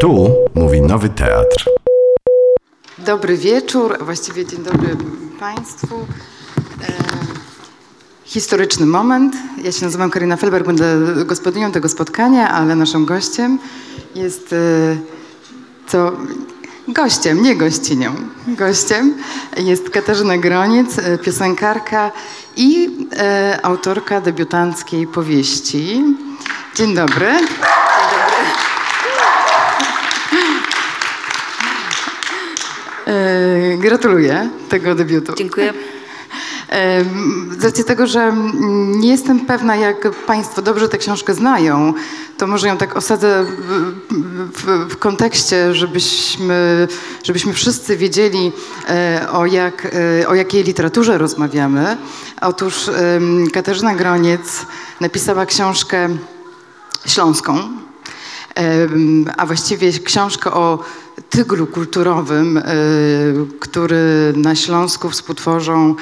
Tu mówi Nowy Teatr. Dobry wieczór, a właściwie dzień dobry Państwu. E, historyczny moment. Ja się nazywam Karina Felberg, będę gospodynią tego spotkania, ale naszym gościem jest e, co gościem, nie gościnią. Gościem jest Katarzyna Groniec, e, piosenkarka i e, autorka debiutanckiej powieści. Dzień dobry. Gratuluję tego debiutu. Dziękuję. E, Z racji tego, że nie jestem pewna, jak Państwo dobrze tę książkę znają, to może ją tak osadzę w, w, w kontekście, żebyśmy, żebyśmy wszyscy wiedzieli, e, o, jak, e, o jakiej literaturze rozmawiamy. Otóż Katarzyna Groniec napisała książkę śląską, a właściwie książkę o tyglu kulturowym, e, który na Śląsku współtworzą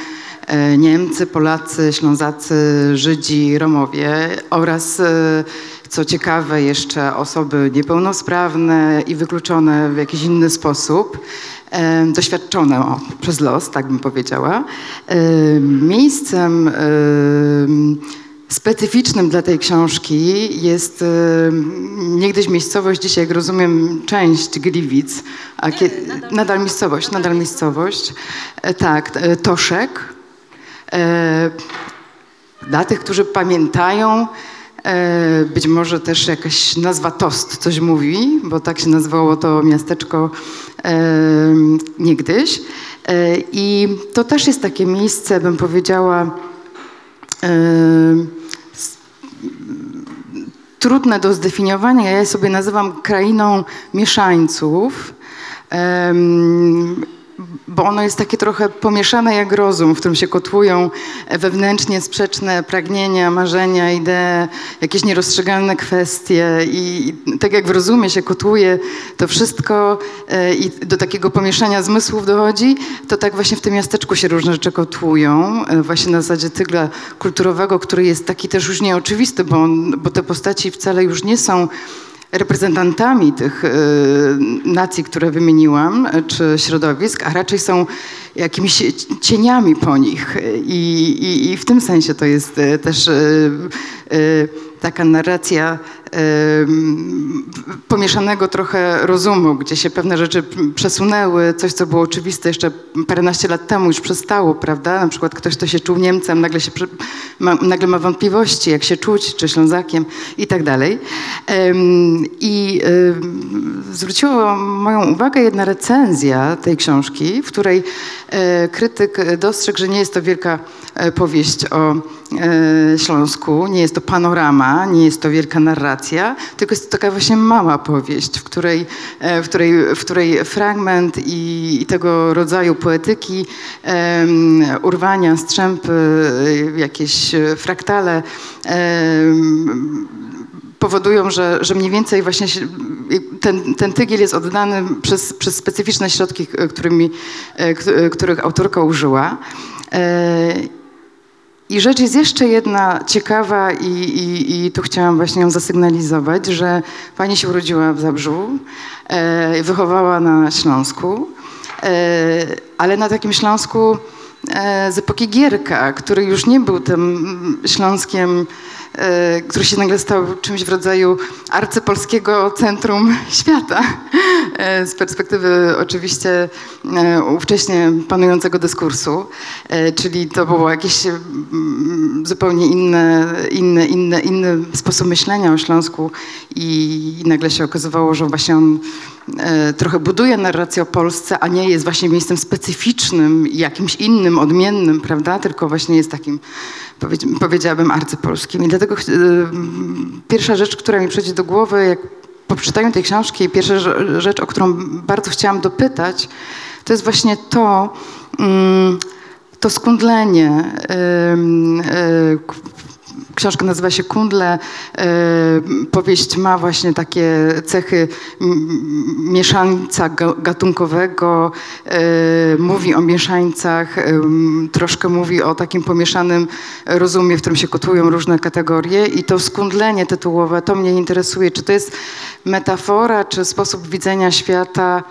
e, Niemcy, Polacy, Ślązacy, Żydzi, Romowie oraz, e, co ciekawe, jeszcze osoby niepełnosprawne i wykluczone w jakiś inny sposób, doświadczone o, przez los, tak bym powiedziała. Miejscem Specyficznym dla tej książki jest e, niegdyś miejscowość, dzisiaj jak rozumiem część Gliwic, a kie, nadal miejscowość, nadal miejscowość, e, tak, e, Toszek. E, dla tych, którzy pamiętają, e, być może też jakaś nazwa Tost coś mówi, bo tak się nazywało to miasteczko e, niegdyś. E, I to też jest takie miejsce, bym powiedziała, e, trudne do zdefiniowania. Ja je sobie nazywam krainą mieszańców, bo ono jest takie trochę pomieszane jak rozum, w którym się kotłują wewnętrznie sprzeczne pragnienia, marzenia, idee, jakieś nierozstrzygalne kwestie. I i tak jak w rozumie się kotłuje to wszystko e, i do takiego pomieszania zmysłów dochodzi, to tak właśnie w tym miasteczku się różne rzeczy kotłują, e, właśnie na zasadzie tygla kulturowego, który jest taki też już nieoczywisty, bo, on, bo te postaci wcale już nie są reprezentantami tych e, nacji, które wymieniłam, e, czy środowisk, a raczej są jakimiś cieniami po nich. I, i, i w tym sensie to jest e, też taka narracja pomieszanego trochę rozumu, gdzie się pewne rzeczy przesunęły, coś, co było oczywiste jeszcze paręnaście lat temu już przestało, prawda? Na przykład ktoś, kto się czuł Niemcem, nagle, się, ma, nagle ma wątpliwości, jak się czuć, czy Ślązakiem i tak dalej. I em, zwróciła moją uwagę jedna recenzja tej książki, w której e, krytyk dostrzegł, że nie jest to wielka e, powieść o Śląsku, nie jest to panorama, nie jest to wielka narracja, tylko jest to taka właśnie mała powieść, w której, e, w której, w której fragment i, i tego rodzaju poetyki, em, urwania, strzępy, e, jakieś e, fraktale em, powodują, że, że mniej więcej właśnie się, ten, ten tygiel jest oddany przez, przez specyficzne środki, którymi, e, e, których autorka użyła. E, I rzecz jest jeszcze jedna ciekawa i, i, i tu chciałam właśnie ją zasygnalizować, że pani się urodziła w Zabrzu, e, wychowała na Śląsku, e, ale na takim Śląsku e, z epoki Gierka, który już nie był tym Śląskiem, który się nagle stał czymś w rodzaju arcypolskiego centrum świata. E, Z perspektywy oczywiście e, ówcześnie panującego dyskursu, e, czyli to było jakieś mm, zupełnie inne, inny sposób myślenia o Śląsku i nagle się okazywało, że właśnie on e, trochę buduje narrację o Polsce, a nie jest właśnie miejscem specyficznym, jakimś innym, odmiennym, prawda? Tylko właśnie jest takim, powiedzi- powiedziałabym, arcypolskim. I dlatego ch- e, pierwsza rzecz, która mi przyjdzie do głowy, jak po przeczytaniu tej książki, pierwsza rze- rzecz, o którą bardzo chciałam dopytać, to jest właśnie to, mm, to skundlenie, y, książka nazywa się Kundle. E, powieść ma właśnie takie cechy mieszańca ga- gatunkowego, e, mówi o mieszańcach, em, troszkę mówi o takim pomieszanym rozumie, w którym się kotłują różne kategorie i to skundlenie tytułowe, to mnie interesuje. Czy to jest metafora, czy sposób widzenia świata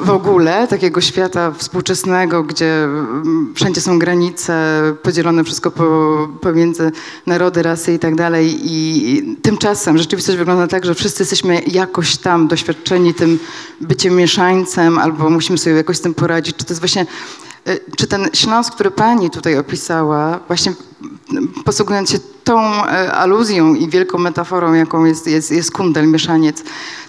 w ogóle, takiego świata współczesnego, gdzie mm, wszędzie są granice, podzielone wszystko po, pomiędzy narody, rasy i tak dalej. I tymczasem rzeczywistość wygląda tak, że wszyscy jesteśmy jakoś tam doświadczeni tym byciem mieszańcem, albo musimy sobie jakoś z tym poradzić. Czy to jest właśnie y, czy ten Śląsk, który pani tutaj opisała, właśnie mm, posługując się tą e, aluzją i wielką metaforą, jaką jest, jest, jest kundel, mieszaniec,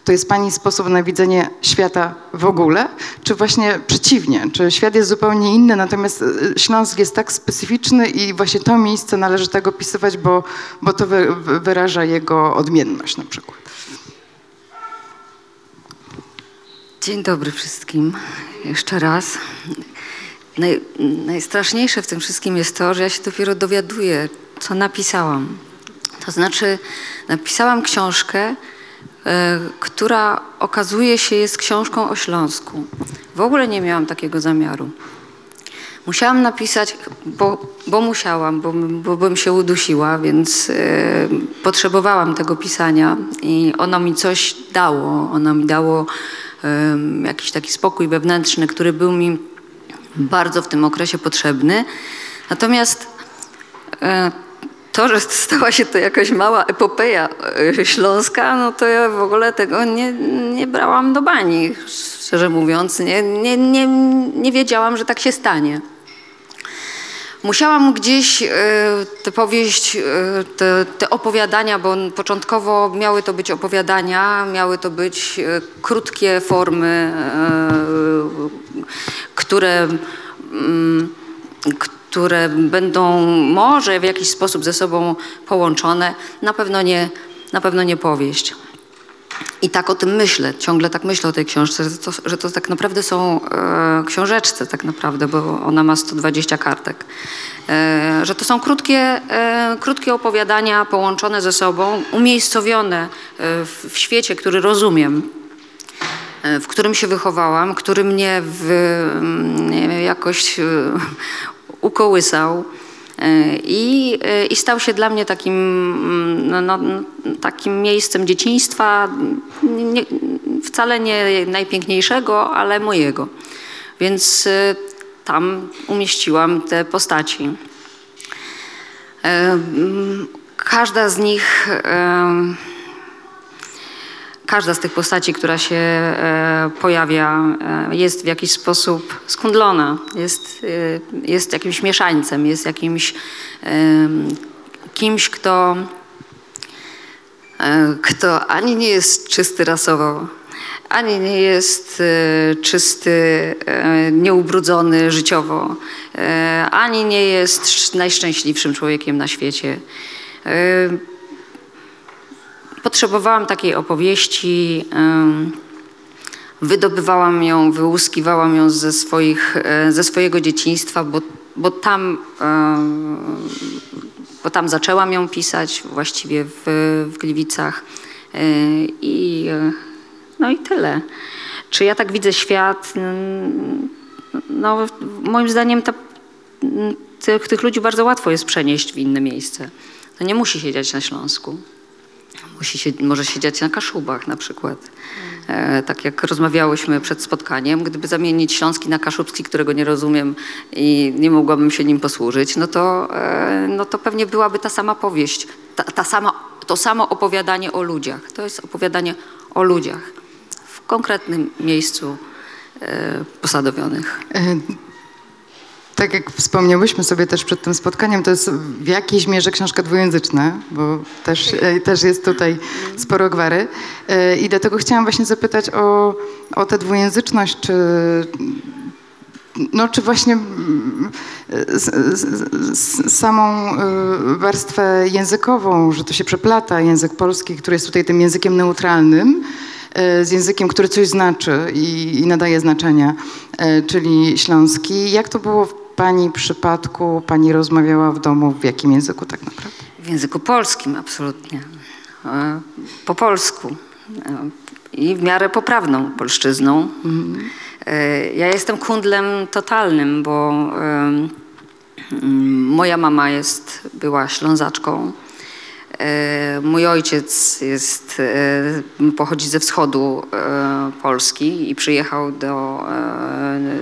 to jest pani sposób na widzenie świata w ogóle, czy właśnie przeciwnie, czy świat jest zupełnie inny, natomiast e, Śląsk jest tak specyficzny i właśnie to miejsce należy tak opisywać, bo, bo to wy- wyraża jego odmienność na przykład. Dzień dobry wszystkim. Jeszcze raz. Naj, najstraszniejsze w tym wszystkim jest to, że ja się dopiero dowiaduję, co napisałam. To znaczy, napisałam książkę, e, która okazuje się jest książką o Śląsku. W ogóle nie miałam takiego zamiaru. Musiałam napisać, bo, bo musiałam, bo, bo bym się udusiła, więc e, potrzebowałam tego pisania i ono mi coś dało. Ono mi dało em, jakiś taki spokój wewnętrzny, który był mi bardzo w tym okresie potrzebny. Natomiast e, to, że stała się to jakaś mała epopeja e, śląska, no to ja w ogóle tego nie, nie brałam do bani, szczerze mówiąc. Nie, nie, nie, nie wiedziałam, że tak się stanie. Musiałam gdzieś e, tę powieść, e, te, te opowiadania, bo początkowo miały to być opowiadania, miały to być krótkie formy, które, mm, które będą może w jakiś sposób ze sobą połączone, na pewno nie, na pewno nie powieść. I tak o tym myślę, ciągle tak myślę o tej książce, że to, że to tak naprawdę są e, książeczce tak naprawdę, bo ona ma 120 kartek. E, że to są krótkie, e, krótkie opowiadania połączone ze sobą, umiejscowione e, w, w świecie, który rozumiem, e, w którym się wychowałam, który mnie w, mm, jakoś e, ukołysał. E, I, e, I stał się dla mnie takim, mm, no, no, takim miejscem dzieciństwa, nie, wcale nie najpiękniejszego, ale mojego. Więc e, tam umieściłam te postaci. Każda z nich każda z tych postaci, która się e, pojawia, e, jest w jakiś sposób skundlona, jest, e, jest jakimś mieszańcem, jest jakimś kimś, kto, kto ani nie jest czysty rasowo, ani nie jest czysty, nieubrudzony życiowo, ani nie jest sz- najszczęśliwszym człowiekiem na świecie. Potrzebowałam takiej opowieści. Wydobywałam ją, wyłuskiwałam ją ze, swoich, e, ze swojego dzieciństwa, bo, bo, tam, bo tam zaczęłam ją pisać, właściwie w, w Gliwicach. E, I, e, no i tyle. Czy ja tak widzę świat? No, moim zdaniem ta, tych, tych ludzi bardzo łatwo jest przenieść w inne miejsce. To nie musi siedzieć na Śląsku. Musi się, może siedzieć na Kaszubach na przykład. E, tak jak rozmawiałyśmy przed spotkaniem, gdyby zamienić Śląski na Kaszubski, którego nie rozumiem i nie mogłabym się nim posłużyć, no to, e, no to pewnie byłaby ta sama powieść, ta, ta sama, to samo opowiadanie o ludziach. To jest opowiadanie o ludziach w konkretnym miejscu e, posadowionych. E, Tak jak wspomniałyśmy sobie też przed tym spotkaniem, to jest w jakiejś mierze książka dwujęzyczna, bo też, e, też jest tutaj sporo gwary. E, I dlatego chciałam właśnie zapytać o, o tę dwujęzyczność, czy, no, czy właśnie mm, z, z, z, samą y, warstwę językową, że to się przeplata, język polski, który jest tutaj tym językiem neutralnym, z językiem, który coś znaczy i, i nadaje znaczenia, czyli śląski. Jak to było w Pani przypadku? Pani rozmawiała w domu w jakim języku tak naprawdę? W języku polskim, absolutnie. E, Po polsku. E, I w miarę poprawną polszczyzną. E, Ja jestem kundlem totalnym, bo moja mama jest, była ślązaczką. Mój ojciec jest, pochodzi ze wschodu Polski i przyjechał do,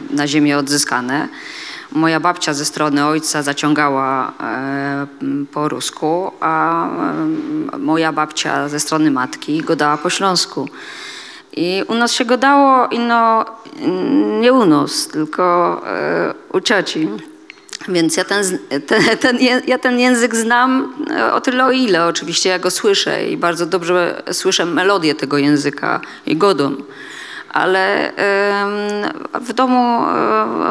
na ziemię odzyskane. Moja babcia ze strony ojca zaciągała e, po rusku, a e, moja babcia ze strony matki godała po śląsku. I u nas się godało, ino, nie u nas, tylko e, u cioci. Więc ja ten, ten, ten, ja ten język znam o tyle o ile. Oczywiście ja go słyszę i bardzo dobrze słyszę melodię tego języka i godą. Ale w domu,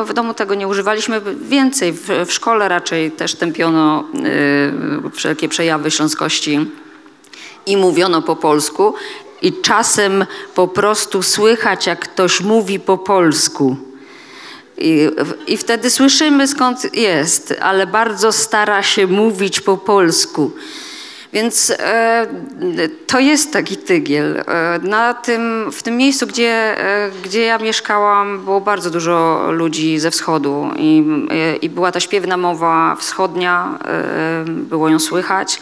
e, w domu tego nie używaliśmy więcej. W, w szkole raczej też tępiono e, wszelkie przejawy śląskości i mówiono po polsku. I czasem po prostu słychać, jak ktoś mówi po polsku. I, I wtedy słyszymy skąd jest, ale bardzo stara się mówić po polsku. Więc e, to jest taki tygiel. E, na tym, w tym miejscu, gdzie, e, gdzie ja mieszkałam, było bardzo dużo ludzi ze wschodu i, i była ta śpiewna mowa wschodnia, było ją słychać.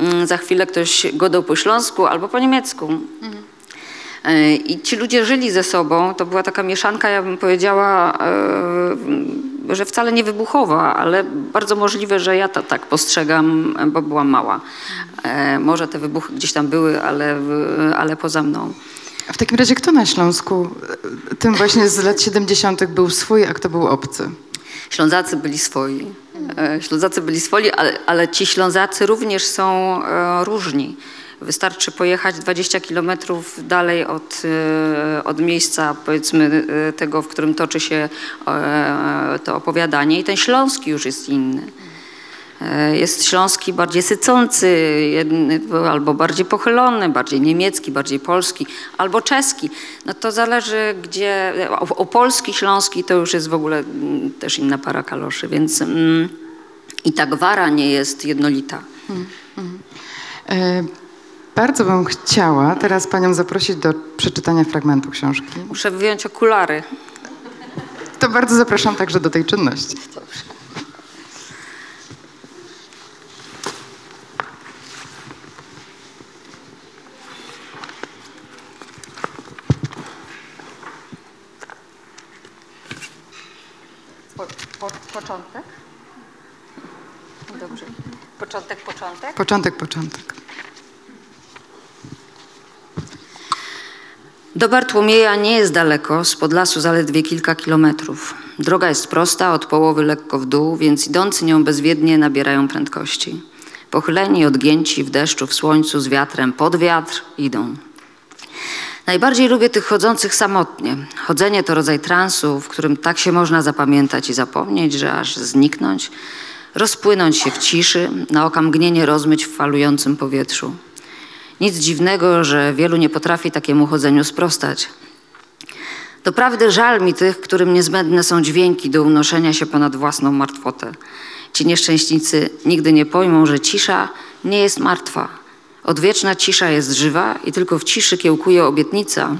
Mm, Za chwilę ktoś godał po śląsku albo po niemiecku. I ci ludzie żyli ze sobą. To była taka mieszanka, ja bym powiedziała, że wcale nie wybuchowa, ale bardzo możliwe, że ja to tak postrzegam, bo byłam mała. E, Może te wybuchy gdzieś tam były, ale, ale poza mną. A w takim razie kto na Śląsku, tym właśnie z lat 70. był swój, a kto był obcy? Ślązacy byli swoi. E, Ślązacy byli swoi, ale, ale ci Ślązacy również są e, różni. Wystarczy pojechać 20 kilometrów dalej od, e, od miejsca, powiedzmy, e, tego, w którym toczy się e, to opowiadanie i ten śląski już jest inny. Jest śląski bardziej sycący, albo bardziej pochylony, bardziej niemiecki, bardziej polski, albo czeski. No to zależy gdzie, o, polski, śląski to już jest w ogóle mm, też inna para kaloszy, więc mm, i ta gwara nie jest jednolita. E, Bardzo bym chciała teraz panią zaprosić do przeczytania fragmentu książki. Muszę wyjąć okulary. To bardzo zapraszam także do tej czynności. początek? Dobrze. Początek, początek. Początek, początek. Do Bartłomieja nie jest daleko, z Podlasu zaledwie kilka kilometrów. Droga jest prosta, od połowy lekko w dół, więc idący nią bezwiednie nabierają prędkości. Pochyleni, odgięci w deszczu, w słońcu, z wiatrem, pod wiatr idą. Najbardziej lubię tych chodzących samotnie. Chodzenie to rodzaj transu, w którym tak się można zapamiętać i zapomnieć, że aż zniknąć, rozpłynąć się w ciszy, na oka mgnienie rozmyć w falującym powietrzu. Nic dziwnego, że wielu nie potrafi takiemu chodzeniu sprostać. Doprawdy żal mi tych, którym niezbędne są dźwięki do unoszenia się ponad własną martwotę. Ci nieszczęśnicy nigdy nie pojmą, że cisza nie jest martwa. Odwieczna cisza jest żywa i tylko w ciszy kiełkuje obietnica,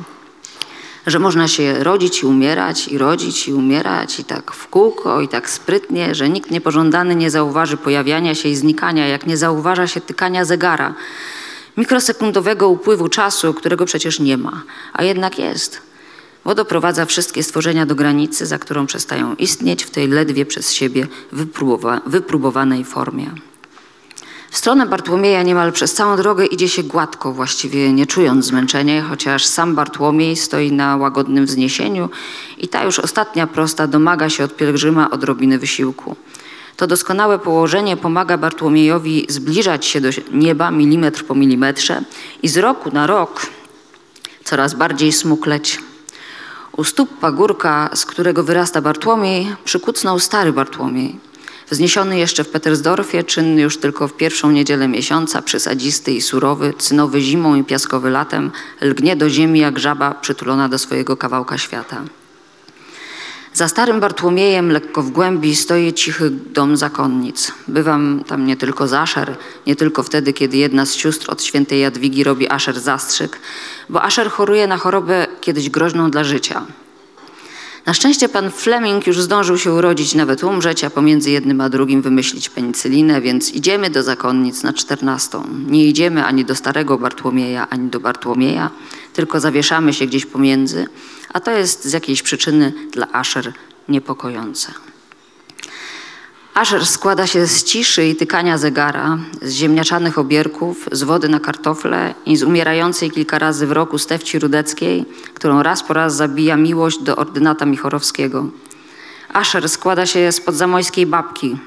że można się rodzić i umierać, i rodzić i umierać, i tak w kółko, i tak sprytnie, że nikt niepożądany nie zauważy pojawiania się i znikania, jak nie zauważa się tykania zegara, mikrosekundowego upływu czasu, którego przecież nie ma, a jednak jest. Bo doprowadza wszystkie stworzenia do granicy, za którą przestają istnieć w tej ledwie przez siebie wypróbowa- wypróbowanej formie. W stronę Bartłomieja niemal przez całą drogę idzie się gładko, właściwie nie czując zmęczenia, chociaż sam Bartłomiej stoi na łagodnym wzniesieniu i ta już ostatnia prosta domaga się od pielgrzyma odrobiny wysiłku. To doskonałe położenie pomaga Bartłomiejowi zbliżać się do nieba milimetr po milimetrze i z roku na rok coraz bardziej smukleć. U stóp pagórka, z którego wyrasta Bartłomiej, przykucnął stary Bartłomiej. Wzniesiony jeszcze w Petersdorfie, czynny już tylko w pierwszą niedzielę miesiąca, przesadzisty i surowy, cynowy zimą i piaskowy latem, lgnie do ziemi jak żaba przytulona do swojego kawałka świata. Za starym Bartłomiejem, lekko w głębi, stoi cichy dom zakonnic. Bywam tam nie tylko z Aszer, nie tylko wtedy, kiedy jedna z sióstr od świętej Jadwigi robi Aszer zastrzyk, bo Aszer choruje na chorobę kiedyś groźną dla życia. Na szczęście pan Fleming już zdążył się urodzić, nawet umrzeć, a pomiędzy jednym a drugim wymyślić penicylinę, więc idziemy do zakonnic na czternastą. Nie idziemy ani do starego Bartłomieja, ani do Bartłomieja, tylko zawieszamy się gdzieś pomiędzy, a to jest z jakiejś przyczyny dla Asher niepokojące. Asher składa się z ciszy i tykania zegara, z ziemniaczanych obierków, z wody na kartofle i z umierającej kilka razy w roku Stefci Rudeckiej, którą raz po raz zabija miłość do ordynata Michorowskiego. Asher składa się z podzamojskiej babki,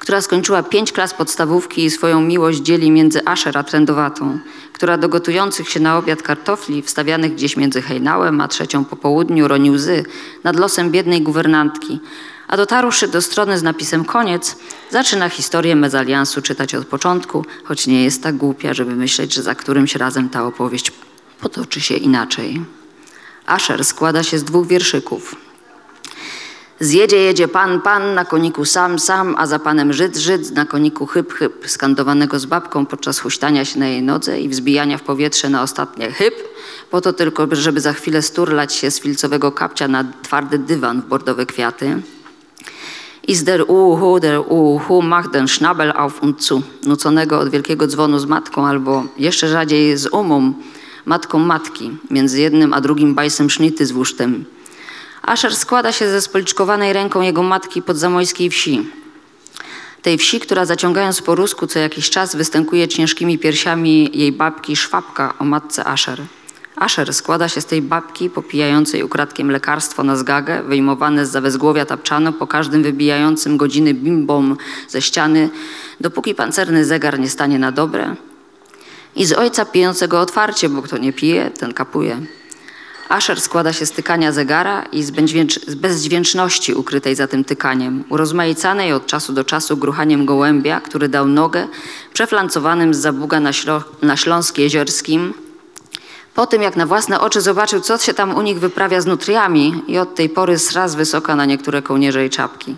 która skończyła pięć klas podstawówki i swoją miłość dzieli między Asher a Trendowatą, która do gotujących się na obiad kartofli, wstawianych gdzieś między hejnałem a trzecią po południu, roni łzy nad losem biednej guwernantki, a dotarłszy do strony z napisem koniec, zaczyna historię mezaliansu czytać od początku, choć nie jest tak głupia, żeby myśleć, że za którymś razem ta opowieść potoczy się inaczej. Asher składa się z dwóch wierszyków. Zjedzie, jedzie pan, pan, na koniku sam, sam, a za panem Żyd, Żyd, na koniku chyb, chyb, skandowanego z babką podczas huśtania się na jej nodze i wzbijania w powietrze na ostatnie hyb, po to tylko, żeby za chwilę sturlać się z filcowego kapcia na twardy dywan w bordowe kwiaty. Is der Uhu, der Uhu, mach den Schnabel auf und zu, nuconego od wielkiego dzwonu z matką, albo jeszcze rzadziej z umą, matką matki, między jednym a drugim bajsem sznity z wusztem. Asher składa się ze spoliczkowanej ręką jego matki pod zamojskiej wsi. Tej wsi, która zaciągając po rusku co jakiś czas występuje ciężkimi piersiami jej babki szwabka o matce Asher. Asher składa się z tej babki popijającej ukradkiem lekarstwo na zgagę, wyjmowane z zawezgłowia tapczano po każdym wybijającym godziny bimbom ze ściany, dopóki pancerny zegar nie stanie na dobre. I z ojca pijącego otwarcie, bo kto nie pije, ten kapuje. Asher składa się z tykania zegara i z z bezdźwięczności ukrytej za tym tykaniem, urozmaicanej od czasu do czasu gruchaniem gołębia, który dał nogę, przeflancowanym z zabuga na, Ślo- na Śląsk Jezierskim, po tym, jak na własne oczy zobaczył, co się tam u nich wyprawia z nutriami i od tej pory sraz wysoka na niektóre kołnierze i czapki.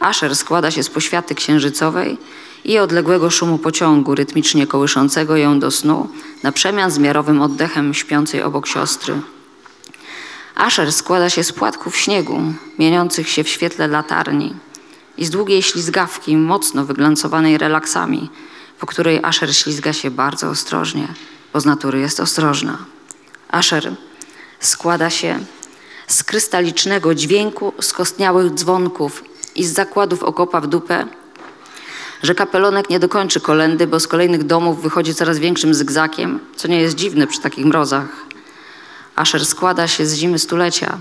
Asher składa się z poświaty księżycowej i odległego szumu pociągu, rytmicznie kołyszącego ją do snu, na przemian z miarowym oddechem śpiącej obok siostry. Asher składa się z płatków śniegu, mieniących się w świetle latarni i z długiej ślizgawki, mocno wyglancowanej relaksami, po której Asher ślizga się bardzo ostrożnie, bo z natury jest ostrożna. Asher składa się z krystalicznego dźwięku, skostniałych dzwonków i z zakładów okopa w dupę, że kapelonek nie dokończy kolendy, bo z kolejnych domów wychodzi coraz większym zygzakiem, co nie jest dziwne przy takich mrozach. Asher składa się z zimy stulecia,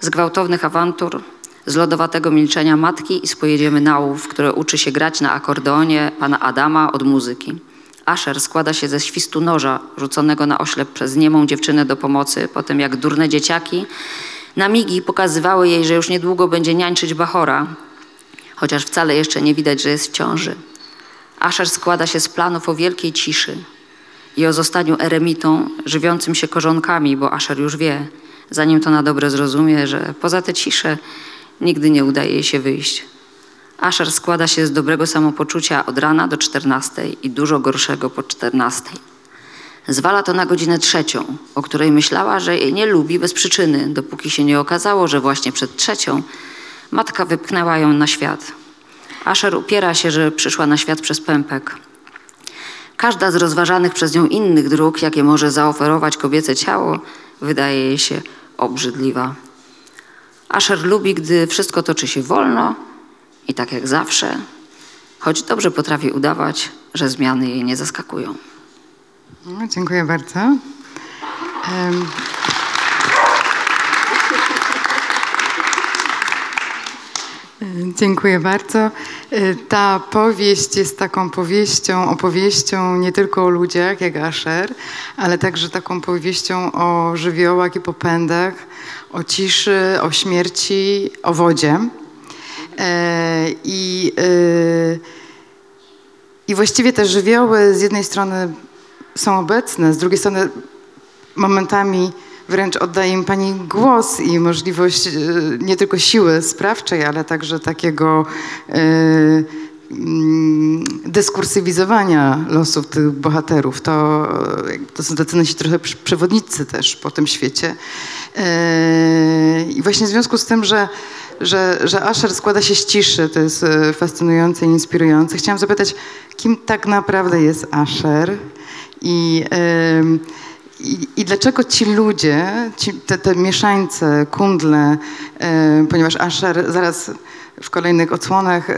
z gwałtownych awantur, z lodowatego milczenia matki i z pojedziemy nałów, które uczy się grać na akordeonie pana Adama od muzyki. Asher składa się ze świstu noża rzuconego na oślep przez niemą dziewczynę do pomocy, po tym jak durne dzieciaki na migi pokazywały jej, że już niedługo będzie niańczyć Bachora, chociaż wcale jeszcze nie widać, że jest w ciąży. Asher składa się z planów o wielkiej ciszy i o zostaniu eremitą żywiącym się korzonkami, bo Asher już wie, zanim to na dobre zrozumie, że poza tę ciszę nigdy nie udaje jej się wyjść. Asher składa się z dobrego samopoczucia od rana do czternastej i dużo gorszego po czternastej. Zwala to na godzinę trzecią, o której myślała, że jej nie lubi bez przyczyny, dopóki się nie okazało, że właśnie przed trzecią matka wypchnęła ją na świat. Asher upiera się, że przyszła na świat przez pępek. Każda z rozważanych przez nią innych dróg, jakie może zaoferować kobiece ciało, wydaje jej się obrzydliwa. Asher lubi, gdy wszystko toczy się wolno i tak jak zawsze, choć dobrze potrafi udawać, że zmiany jej nie zaskakują. No, dziękuję bardzo. E, Dziękuję bardzo. E, Ta powieść jest taką powieścią, opowieścią nie tylko o ludziach, jak Asher, ale także taką powieścią o żywiołach i popędach, o ciszy, o śmierci, o wodzie. E, I, e, I właściwie te żywioły z jednej strony są obecne, z drugiej strony momentami wręcz oddaję im pani głos i możliwość e, nie tylko siły sprawczej, ale także takiego e, mm, dyskursywizowania losów tych bohaterów. To, to są tacy nasi trochę przewodnicy też po tym świecie. E, I właśnie w związku z tym, że, że, że Asher składa się z ciszy, to jest e, fascynujące i inspirujące. Chciałam zapytać, kim tak naprawdę jest Asher i, i, dlaczego ci ludzie, ci, te, te mieszańce, kundle, e, ponieważ Asher zaraz w kolejnych odsłonach e,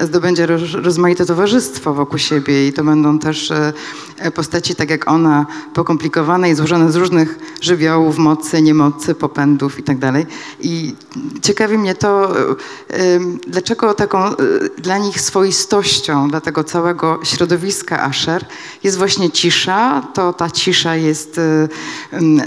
zdobędzie roz, rozmaite towarzystwo wokół siebie i to będą też e, postaci, tak jak ona, pokomplikowane i złożone z różnych żywiołów, mocy, niemocy, popędów i tak. I ciekawi mnie to, em, dlaczego taką dla nich swoistością, dla tego całego środowiska Asher jest właśnie cisza, to ta cisza jest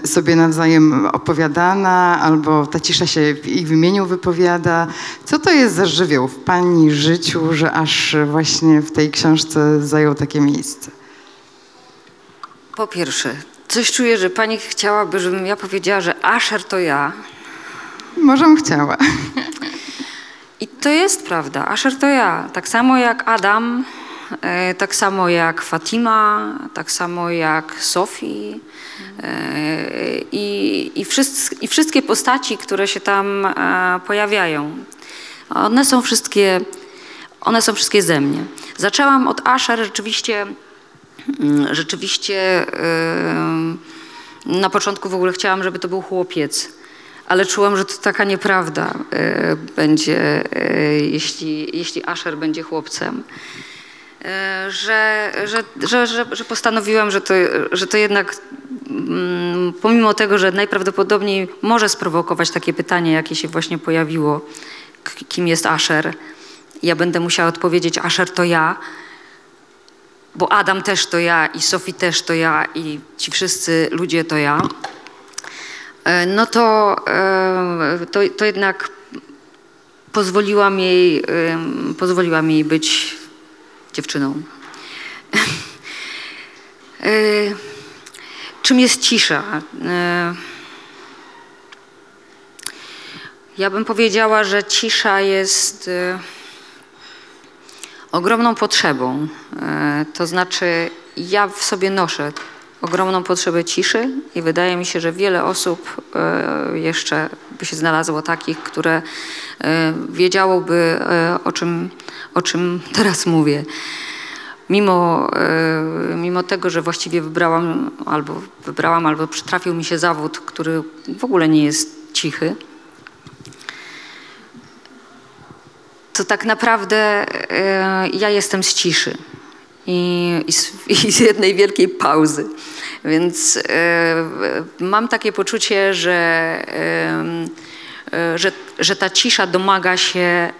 sobie nawzajem opowiadana, albo ta cisza się w ich imieniu wypowiada. Co to jest za żywioł w Pani życiu, że aż właśnie w tej książce zajął takie miejsce? Po pierwsze, coś czuję, że pani chciałaby, żebym ja powiedziała, że Asher to ja. Może bym chciała. I to jest prawda. Asher to ja. Tak samo jak Adam, e, tak samo jak Fatima, tak samo jak Sofii. e, I, i, wszyscy, I wszystkie postaci, które się tam e, pojawiają. One są wszystkie, one są wszystkie ze mnie. Zaczęłam od Asher rzeczywiście, mm, rzeczywiście na początku w ogóle chciałam, żeby to był chłopiec, ale czułam, że to taka nieprawda e, będzie, e, jeśli, jeśli Asher będzie chłopcem. E, Że, że, że, że, postanowiłam, że to, że to jednak, mm, pomimo tego, że najprawdopodobniej może sprowokować takie pytanie, jakie się właśnie pojawiło, kim jest Asher, ja będę musiała odpowiedzieć, Asher to ja, bo Adam też to ja i Sofii też to ja i ci wszyscy ludzie to ja, e, no to, e, to, to jednak pozwoliłam jej, pozwoliłam jej być dziewczyną. E, Czym jest cisza? E, Ja bym powiedziała, że cisza jest e, ogromną potrzebą. E, To znaczy, ja w sobie noszę ogromną potrzebę ciszy i wydaje mi się, że wiele osób e, jeszcze by się znalazło takich, które wiedziałoby, o czym, o czym teraz mówię. Mimo, mimo tego, że właściwie wybrałam albo wybrałam, albo przytrafił mi się zawód, który w ogóle nie jest cichy, to tak naprawdę e, ja jestem z ciszy i, i, z, i z jednej wielkiej pauzy. Więc e, mam takie poczucie, że, e, że, że ta cisza domaga się,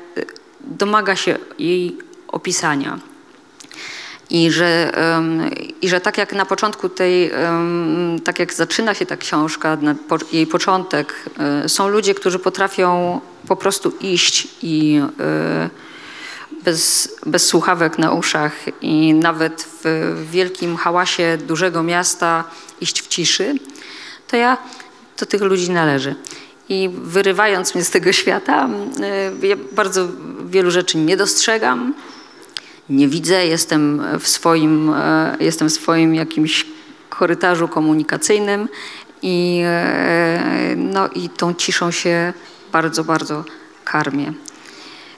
domaga się jej opisania. I że, I że tak jak na początku tej, tak jak zaczyna się ta książka, jej początek, e, są ludzie, którzy potrafią po prostu iść i e, bez, bez słuchawek na uszach i nawet w wielkim hałasie dużego miasta iść w ciszy, to ja do tych ludzi należę. I wyrywając mnie z tego świata, e, ja bardzo wielu rzeczy nie dostrzegam, nie widzę, jestem w swoim, e, jestem w swoim jakimś korytarzu komunikacyjnym i, e, no, i tą ciszą się bardzo, bardzo karmię.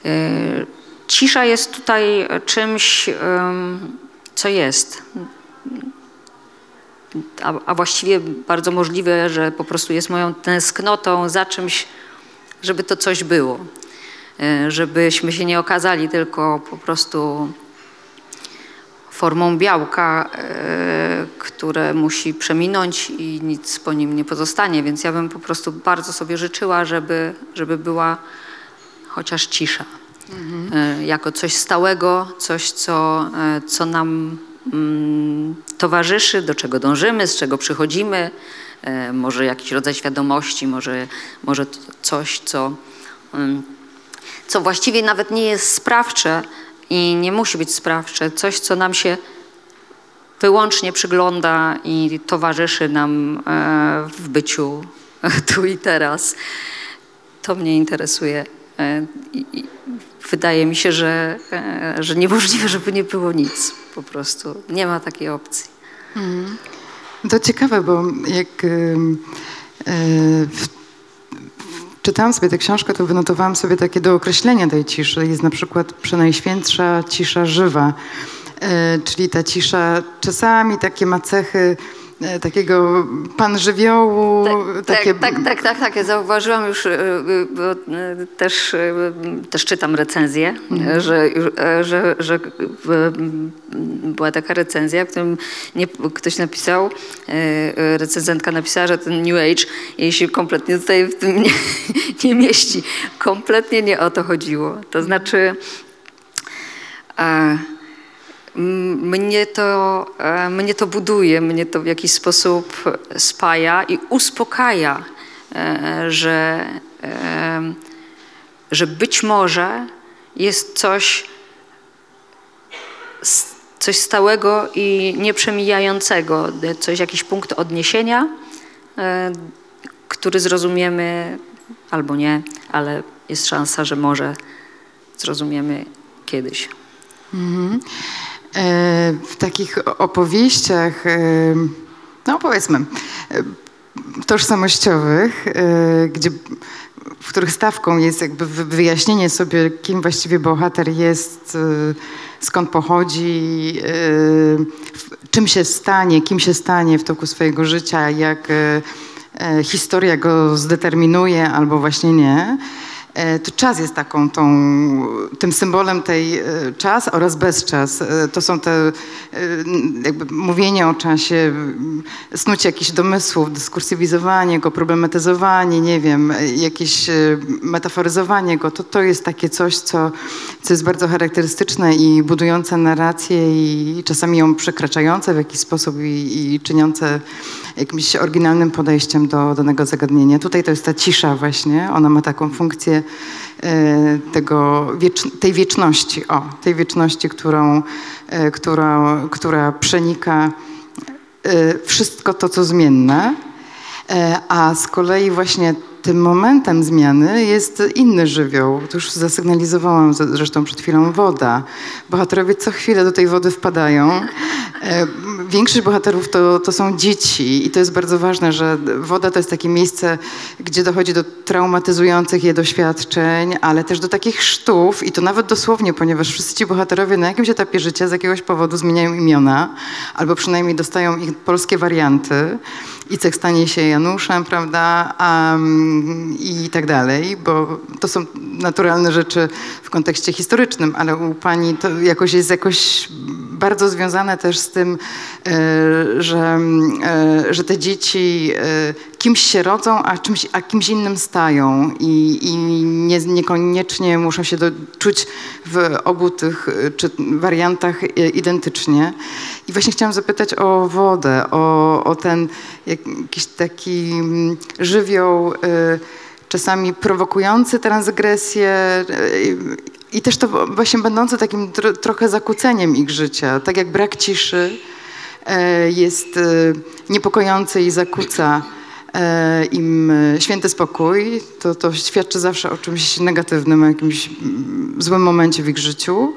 E, Cisza jest tutaj czymś, co jest. A, a właściwie bardzo możliwe, że po prostu jest moją tęsknotą za czymś, żeby to coś było. Żebyśmy się nie okazali tylko po prostu formą białka, e, które musi przeminąć i nic po nim nie pozostanie. Więc ja bym po prostu bardzo sobie życzyła, żeby, żeby była chociaż cisza. E, Jako coś stałego, coś, co, e, co nam mm, towarzyszy, do czego dążymy, z czego przychodzimy. Może jakiś rodzaj świadomości, może, może coś, co, mm, co właściwie nawet nie jest sprawcze i nie musi być sprawcze, coś, co nam się wyłącznie przygląda i towarzyszy nam e, w byciu tu i teraz. To mnie interesuje. E, i- Wydaje mi się, że, e, że niemożliwe, żeby nie było nic po prostu. Nie ma takiej opcji. To ciekawe, bo jak e, w, czytałam sobie tę książkę, to wynotowałam sobie takie dookreślenia tej ciszy. Jest na przykład przenajświętsza cisza żywa, e, czyli ta cisza czasami takie ma cechy takiego pan żywiołu, takie tak, tak, tak, tak, tak. Ja zauważyłam już, e, e, bo e, też, e, też czytam recenzję, e, że, e, że, że e, była taka recenzja, w którym nie, ktoś napisał, e, e, recenzentka napisała, że ten New Age jej się kompletnie tutaj w tym nie, nie mieści. Kompletnie nie o to chodziło. To znaczy... E, M- Mnie to, e, mnie to buduje, mnie to w jakiś sposób spaja i uspokaja, e, że, e, że być może jest coś, coś stałego i nieprzemijającego, coś, jakiś punkt odniesienia, który zrozumiemy albo nie, ale jest szansa, że może zrozumiemy kiedyś. E, w takich opowieściach, e, no powiedzmy, e, tożsamościowych, e, gdzie, w których stawką jest jakby wy- wyjaśnienie sobie, kim właściwie bohater jest, e, skąd pochodzi, e, czym się stanie, kim się stanie w toku swojego życia, jak e, e, historia go zdeterminuje albo właśnie nie. E, To czas jest taką tą, tym symbolem tej e, czas oraz bezczas. E, To są te jakby mówienie o czasie, snucie jakichś domysłów, dyskursywizowanie go, problematyzowanie, nie wiem, jakieś metaforyzowanie go. To, to jest takie coś, co, co jest bardzo charakterystyczne i budujące narrację i czasami ją przekraczające w jakiś sposób i, i czyniące jakimś oryginalnym podejściem do danego zagadnienia. Tutaj to jest ta cisza właśnie, ona ma taką funkcję e, tego tej wieczności, o, tej wieczności, którą, e, która, która przenika e, wszystko to, co zmienne, a z kolei właśnie tym momentem zmiany jest inny żywioł. To już zasygnalizowałam zresztą przed chwilą woda. Bohaterowie co chwilę do tej wody wpadają. E, Większość bohaterów to, to są dzieci i to jest bardzo ważne, że woda to jest takie miejsce, gdzie dochodzi do traumatyzujących je doświadczeń, ale też do takich sztów i to nawet dosłownie, ponieważ wszyscy ci bohaterowie na jakimś etapie życia z jakiegoś powodu zmieniają imiona albo przynajmniej dostają ich polskie warianty. Icek stanie się Januszem, prawda, mm, i tak dalej, bo to są naturalne rzeczy w kontekście historycznym, ale u pani to jakoś jest jakoś bardzo związane też z tym, e, że, e, że te dzieci e, kimś się rodzą, a, czymś, a kimś innym stają i, i nie, niekoniecznie muszą się do, czuć w obu tych e, czy, wariantach e, identycznie. I właśnie chciałam zapytać o wodę, o, o ten jak- jakiś taki mm, żywioł, y, czasami prowokujący transgresję y, i też to właśnie będące takim tro, trochę zakłóceniem ich życia. Tak jak brak ciszy y, jest y, niepokojący i zakłóca im y, święty spokój, to, to świadczy zawsze o czymś negatywnym, o jakimś mm, złym momencie w ich życiu.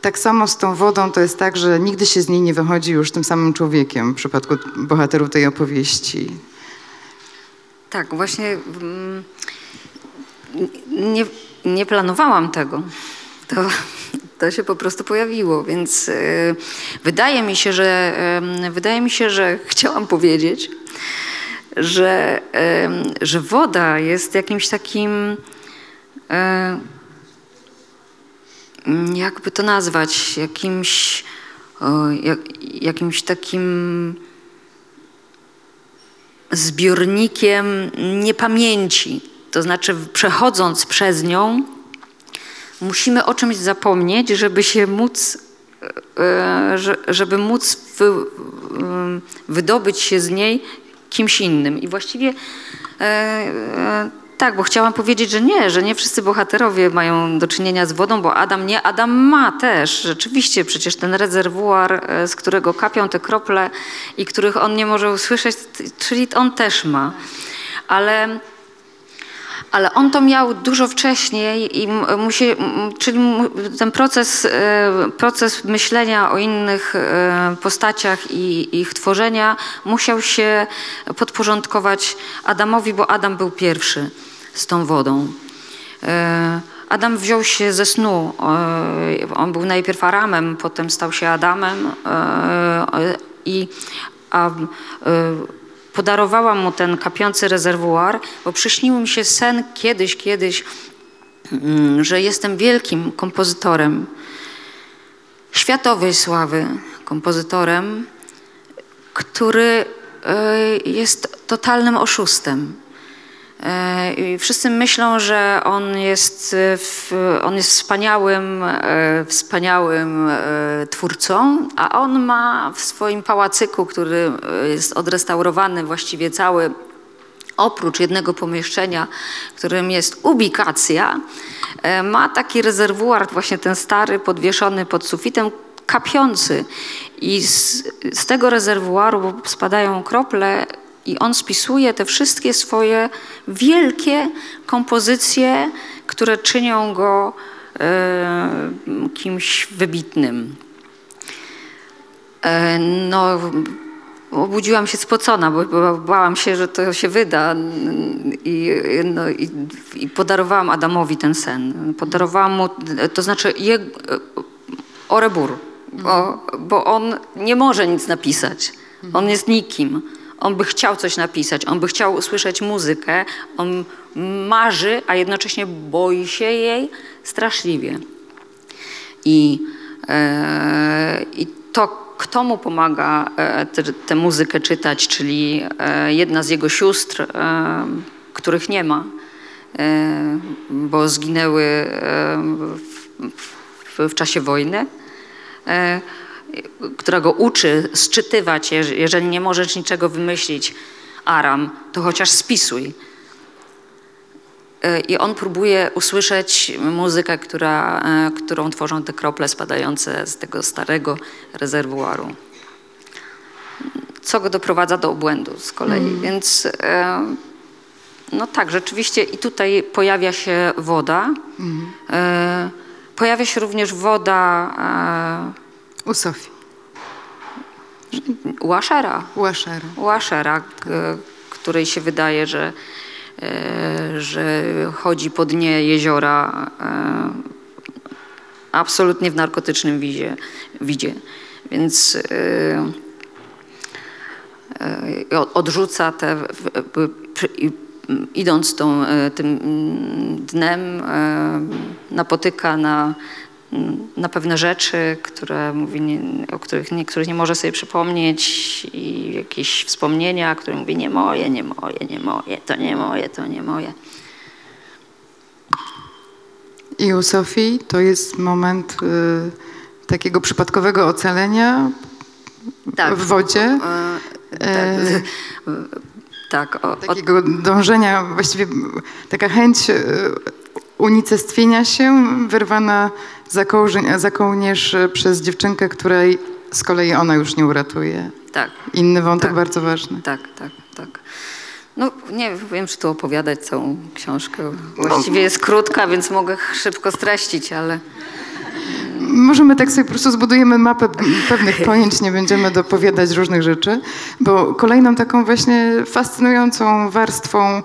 Tak samo z tą wodą to jest tak, że nigdy się z niej nie wychodzi już tym samym człowiekiem w przypadku bohaterów tej opowieści. Tak, właśnie mm, nie, nie planowałam tego. To, to się po prostu pojawiło, więc y, wydaje mi się, że wydaje mi się, że chciałam powiedzieć, że, że woda jest jakimś takim jakby to nazwać, jakimś jakimś takim zbiornikiem niepamięci. To znaczy, przechodząc przez nią, musimy o czymś zapomnieć, żeby się móc, e, że- żeby móc wy, e, wydobyć się z niej kimś innym. I właściwie e, e, Tak, bo chciałam powiedzieć, że nie, że nie wszyscy bohaterowie mają do czynienia z wodą, bo Adam nie, Adam ma też. Rzeczywiście, przecież ten rezerwuar, e, z którego kapią te krople i których on nie może usłyszeć, czyli on też ma. Ale ale on to miał dużo wcześniej i musi, czyli ten proces, e, proces myślenia o innych e, postaciach i ich tworzenia musiał się podporządkować Adamowi, bo Adam był pierwszy z tą wodą. E, Adam wziął się ze snu. On był najpierw Aramem, potem stał się Adamem i a, podarowałam mu ten kapiący rezerwuar, bo przyśnił mi się sen kiedyś, kiedyś, mm, że jestem wielkim kompozytorem, światowej sławy kompozytorem, który e, jest totalnym oszustem. E, i Wszyscy myślą, że on jest, e, on jest wspaniałym, e, wspaniałym twórcą, a on ma w swoim pałacyku, który jest odrestaurowany właściwie cały, oprócz jednego pomieszczenia, którym jest ubikacja, ma taki rezerwuar, właśnie ten stary, podwieszony pod sufitem, kapiący. I z, z tego rezerwuaru spadają krople i on spisuje te wszystkie swoje wielkie kompozycje, które czynią go e, kimś wybitnym. E, No, obudziłam się spocona, bo, bo bałam się, że to się wyda i, no, i, i podarowałam Adamowi ten sen. Podarowałam mu, to znaczy je, Orebur, bo, bo on nie może nic napisać. On jest nikim. On by chciał coś napisać, on by chciał usłyszeć muzykę, on marzy, a jednocześnie boi się jej straszliwie. I, e, i to, kto mu pomaga e, tę muzykę czytać, czyli e, jedna z jego sióstr, e, których nie ma, e, bo zginęły e, w, w, w czasie wojny, e, która go uczy sczytywać, jeż- jeżeli nie możesz niczego wymyślić, Aram, to chociaż spisuj. E, I on próbuje usłyszeć muzykę, która, e, którą tworzą te krople spadające z tego starego rezerwuaru. Co go doprowadza do obłędu z kolei. Więc e, no tak, rzeczywiście i tutaj pojawia się woda. E, Pojawia się również woda U Sofii, e. Łaszera. u Ashera, k- której się wydaje, że, e, że chodzi po dnie jeziora e, absolutnie w narkotycznym widzie. widzie. Więc e, e, odrzuca te, idąc tą, e, tym dnem, e, napotyka na, na pewne rzeczy, które mówi, nie, o których niektórych nie może sobie przypomnieć i jakieś wspomnienia, które mówi nie moje, nie moje, nie moje, to nie moje, to nie moje. I u Sofii to jest moment y, takiego przypadkowego ocalenia Tak. w wodzie, E, tak, tak o, o, takiego dążenia, właściwie taka chęć y, unicestwienia się, wyrwana za, kołże, za kołnierz y, przez dziewczynkę, której z kolei ona już nie uratuje. tak. Inny wątek Tak. bardzo ważny. Tak, tak, tak. No nie wiem, czy tu opowiadać całą książkę. Właściwie jest krótka, więc mogę szybko streścić, ale Możemy tak sobie po prostu zbudujemy mapę pewnych pojęć, nie będziemy dopowiadać różnych rzeczy, bo kolejną taką właśnie fascynującą warstwą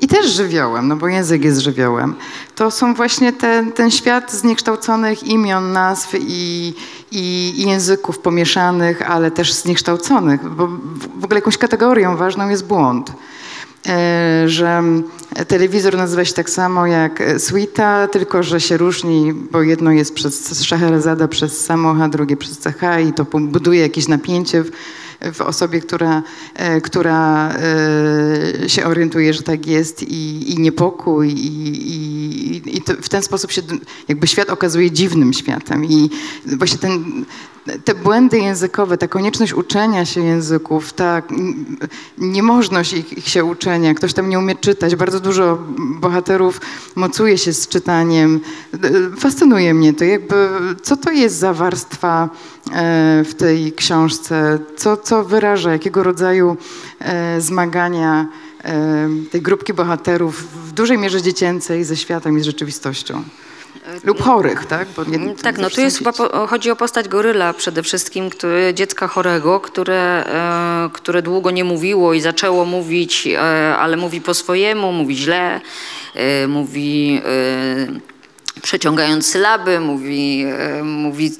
i też żywiołem, no bo język jest żywiołem, to są właśnie ten, ten świat zniekształconych imion, nazw i, i, i języków pomieszanych, ale też zniekształconych, bo w ogóle jakąś kategorią ważną jest błąd. E, że telewizor nazywa się tak samo jak suita, tylko że się różni, bo jedno jest przez Szaherazada przez Samocha, drugie przez CH i to buduje jakieś napięcie w, w osobie, która, e, która e, się orientuje, że tak jest i, i niepokój i, i, i w ten sposób się jakby świat okazuje dziwnym światem. I właśnie ten te błędy językowe, ta konieczność uczenia się języków, ta mm, niemożność ich, ich się uczenia, ktoś tam nie umie czytać, bardzo dużo bohaterów mocuje się z czytaniem. D- Fascynuje mnie to, jakby co to jest za warstwa e, w tej książce, co, co wyraża, jakiego rodzaju e, zmagania e, tej grupki bohaterów w dużej mierze dziecięcej ze światem i z rzeczywistością. Lub chorych, tak? Nie, Tak, no tu jest chyba, po, chodzi o postać goryla przede wszystkim, który, dziecka chorego, które, e, które długo nie mówiło i zaczęło mówić, e, ale mówi po swojemu, mówi źle, e, mówi e, przeciągając sylaby, mówi, e, mówi,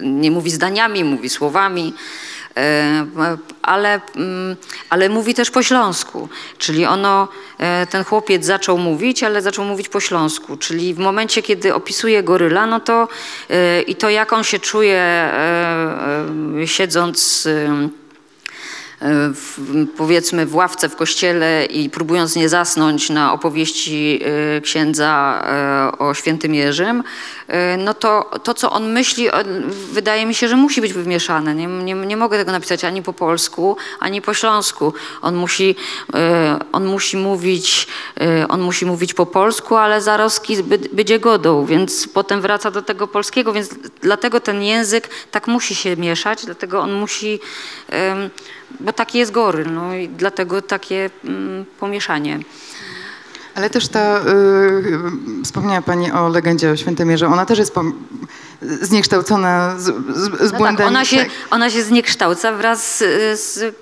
nie mówi zdaniami, mówi słowami. E, Ale, mm, ale mówi też po śląsku, czyli ono, e, ten chłopiec zaczął mówić, ale zaczął mówić po śląsku, czyli w momencie, kiedy opisuje goryla, no to e, i to jak on się czuje siedząc w, powiedzmy w ławce w kościele i próbując nie zasnąć na opowieści e, księdza e, o świętym Jerzym, e, no to to, co on myśli, wydaje mi się, że musi być wymieszane. Nie, nie, nie mogę tego napisać ani po polsku, ani po śląsku. On musi, e, on musi, mówić, e, on musi mówić po polsku, ale zaroski by- będzie godą, więc potem wraca do tego polskiego, więc dlatego ten język tak musi się mieszać, dlatego on musi... bo taki jest goryl, no i dlatego takie mm, pomieszanie. Ale też ta, y, wspomniała Pani o legendzie o Świętymierze, ona też jest zniekształcona z, z, z No błędami. tak, ona, się, tak. ona się zniekształca wraz, z,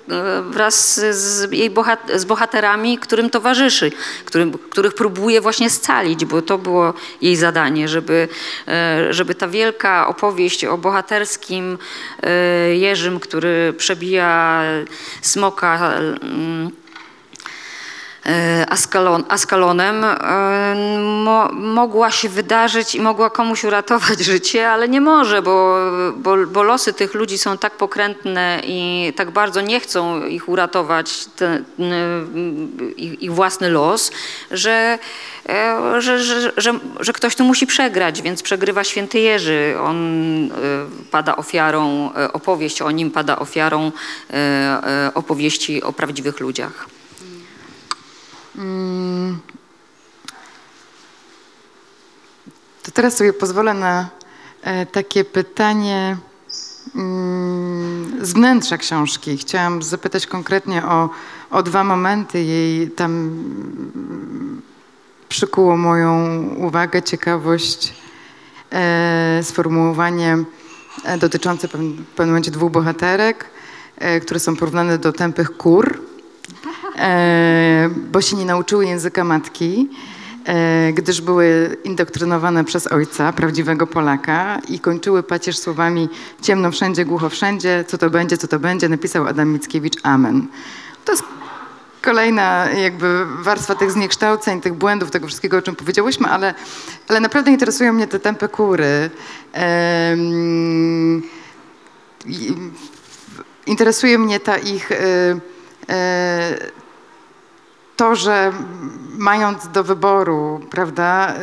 wraz z, jej bohat, z bohaterami, którym towarzyszy, którym, których próbuje właśnie scalić, bo to było jej zadanie, żeby, e, żeby ta wielka opowieść o bohaterskim e, Jerzym, który przebija smoka mm, Askalon, Askalonem, e, mo, mogła się wydarzyć i mogła komuś uratować życie, ale nie może, bo, bo, bo losy tych ludzi są tak pokrętne i tak bardzo nie chcą ich uratować, ten, ich, ich własny los, że, e, że, że, że, że ktoś tu musi przegrać, więc przegrywa święty Jerzy. On e, pada ofiarą, e, opowieść o nim pada ofiarą e, e, opowieści o prawdziwych ludziach. To teraz sobie pozwolę na e, takie pytanie mm, z wnętrza książki. Chciałam zapytać konkretnie o, o dwa momenty. Jej tam mm, przykuło moją uwagę, ciekawość, e, sformułowanie e, dotyczące w pewnym momencie dwóch bohaterek, które są porównane do tępych kur, bo się nie nauczyły języka matki, e, gdyż były indoktrynowane przez ojca, prawdziwego Polaka i kończyły pacierz słowami ciemno wszędzie, głucho wszędzie, co to będzie, co to będzie, napisał Adam Mickiewicz, amen. To jest kolejna jakby warstwa tych zniekształceń, tych błędów, tego wszystkiego, o czym powiedziałyśmy, ale, ale naprawdę interesują mnie te tępe kury. Interesuje mnie ta ich e, e, to, że mając do wyboru, prawda,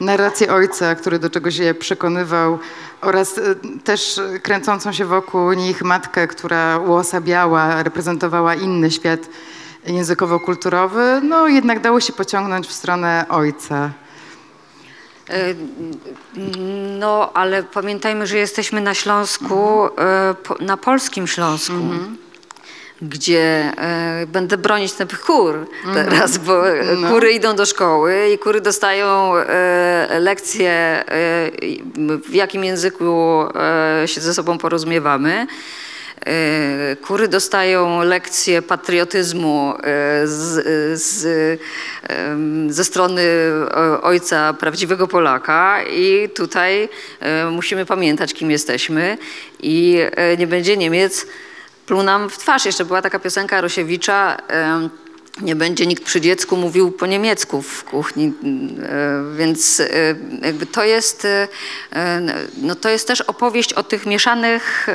y, narrację ojca, który do czegoś je przekonywał, oraz y, też kręcącą się wokół nich matkę, która uosabiała, reprezentowała inny świat językowo-kulturowy, no jednak dało się pociągnąć w stronę ojca. E, No, ale pamiętajmy, że jesteśmy na Śląsku, e, po- na polskim Śląsku. Gdzie e, będę bronić tych kur teraz, bo e, No. kury idą do szkoły i kury dostają e, lekcje, e, w jakim języku e, się ze sobą porozumiewamy. E, Kury dostają lekcje patriotyzmu e, z, z, ze strony ojca prawdziwego Polaka i tutaj e, musimy pamiętać, kim jesteśmy i e, nie będzie Niemiec pluł nam w twarz. Jeszcze była taka piosenka Rosiewicza, nie będzie nikt przy dziecku mówił po niemiecku w kuchni, e, więc e, jakby to jest, e, no to jest też opowieść o tych mieszanych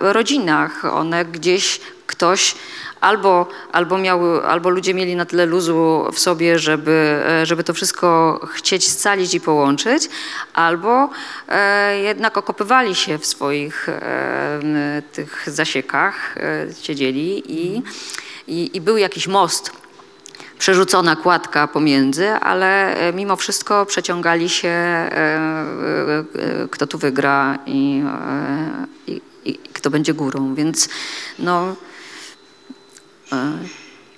rodzinach. One gdzieś ktoś albo, albo, miały, albo ludzie mieli na tyle luzu w sobie, żeby, e, żeby to wszystko chcieć scalić i połączyć, albo e, jednak okopywali się w swoich e, tych zasiekach, e, siedzieli i, i, i był jakiś most przerzucona kładka pomiędzy, ale e, mimo wszystko przeciągali się, e, kto tu wygra i, i, i kto będzie górą. Więc no. E,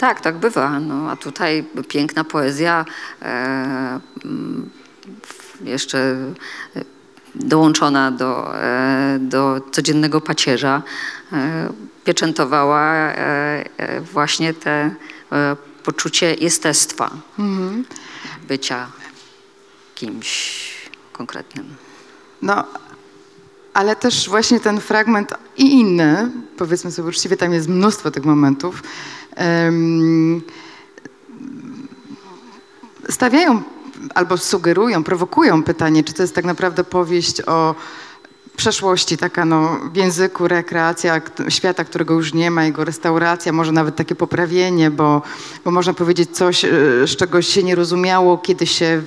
Tak, tak bywa. No, a tutaj piękna poezja, e, mm, jeszcze e, dołączona do, e, do codziennego pacierza, e, pieczętowała e, właśnie te poczucie jestestwa, bycia kimś konkretnym. No, ale też właśnie ten fragment i inny, powiedzmy sobie uczciwie, tam jest mnóstwo tych momentów, stawiają albo sugerują, prowokują pytanie, czy to jest tak naprawdę powieść o przeszłości, taka no, w języku rekreacja świata, którego już nie ma, jego restauracja, może nawet takie poprawienie, bo, bo można powiedzieć coś, y, z czego się nie rozumiało, kiedy się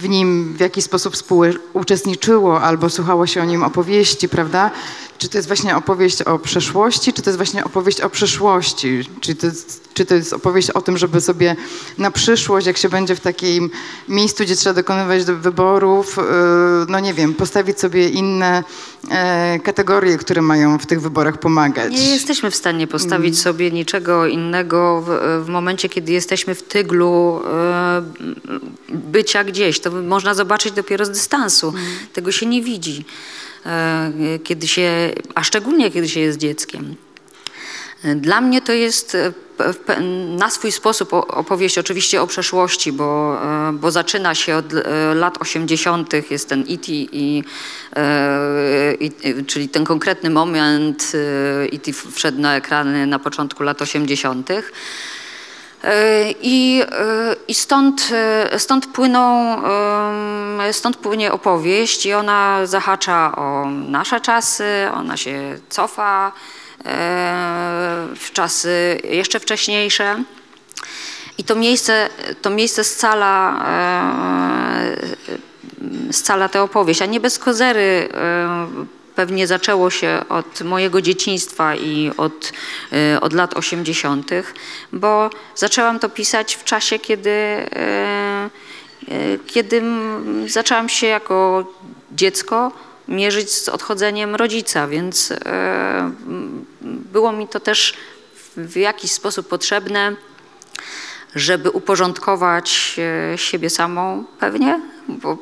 w, nim w jakiś sposób współuczestniczyło albo słuchało się o nim opowieści, prawda? Czy to jest właśnie opowieść o przeszłości, czy to jest właśnie opowieść o przyszłości? Czy to jest, czy to jest opowieść o tym, żeby sobie na przyszłość, jak się będzie w takim miejscu, gdzie trzeba dokonywać do- wyborów, yy, no nie wiem, postawić sobie inne e, kategorie, które mają w tych wyborach pomagać? Nie jesteśmy w stanie postawić sobie niczego innego w, w momencie, kiedy jesteśmy w tyglu e, bycia gdzieś. To można zobaczyć dopiero z dystansu. Tego się nie widzi, kiedy się, a szczególnie kiedy się jest dzieckiem. Dla mnie to jest e, na swój sposób opowieść oczywiście o przeszłości, bo, e, bo zaczyna się od e, lat 80. jest ten E.T., i, e, i, czyli ten konkretny moment e, E.T. wszedł na ekrany na początku lat 80. E, I, e, i stąd, e, stąd, płyną, stąd płynie opowieść i ona zahacza o nasze czasy, ona się cofa w czasy jeszcze wcześniejsze. I to miejsce, to miejsce scala, scala tę opowieść, a nie bez kozery pewnie zaczęło się od mojego dzieciństwa i od, e, od lat 80., bo zaczęłam to pisać w czasie, kiedy, e, e, kiedy zaczęłam się jako dziecko mierzyć z odchodzeniem rodzica, więc było mi to też w jakiś sposób potrzebne, żeby uporządkować siebie samą pewnie, bo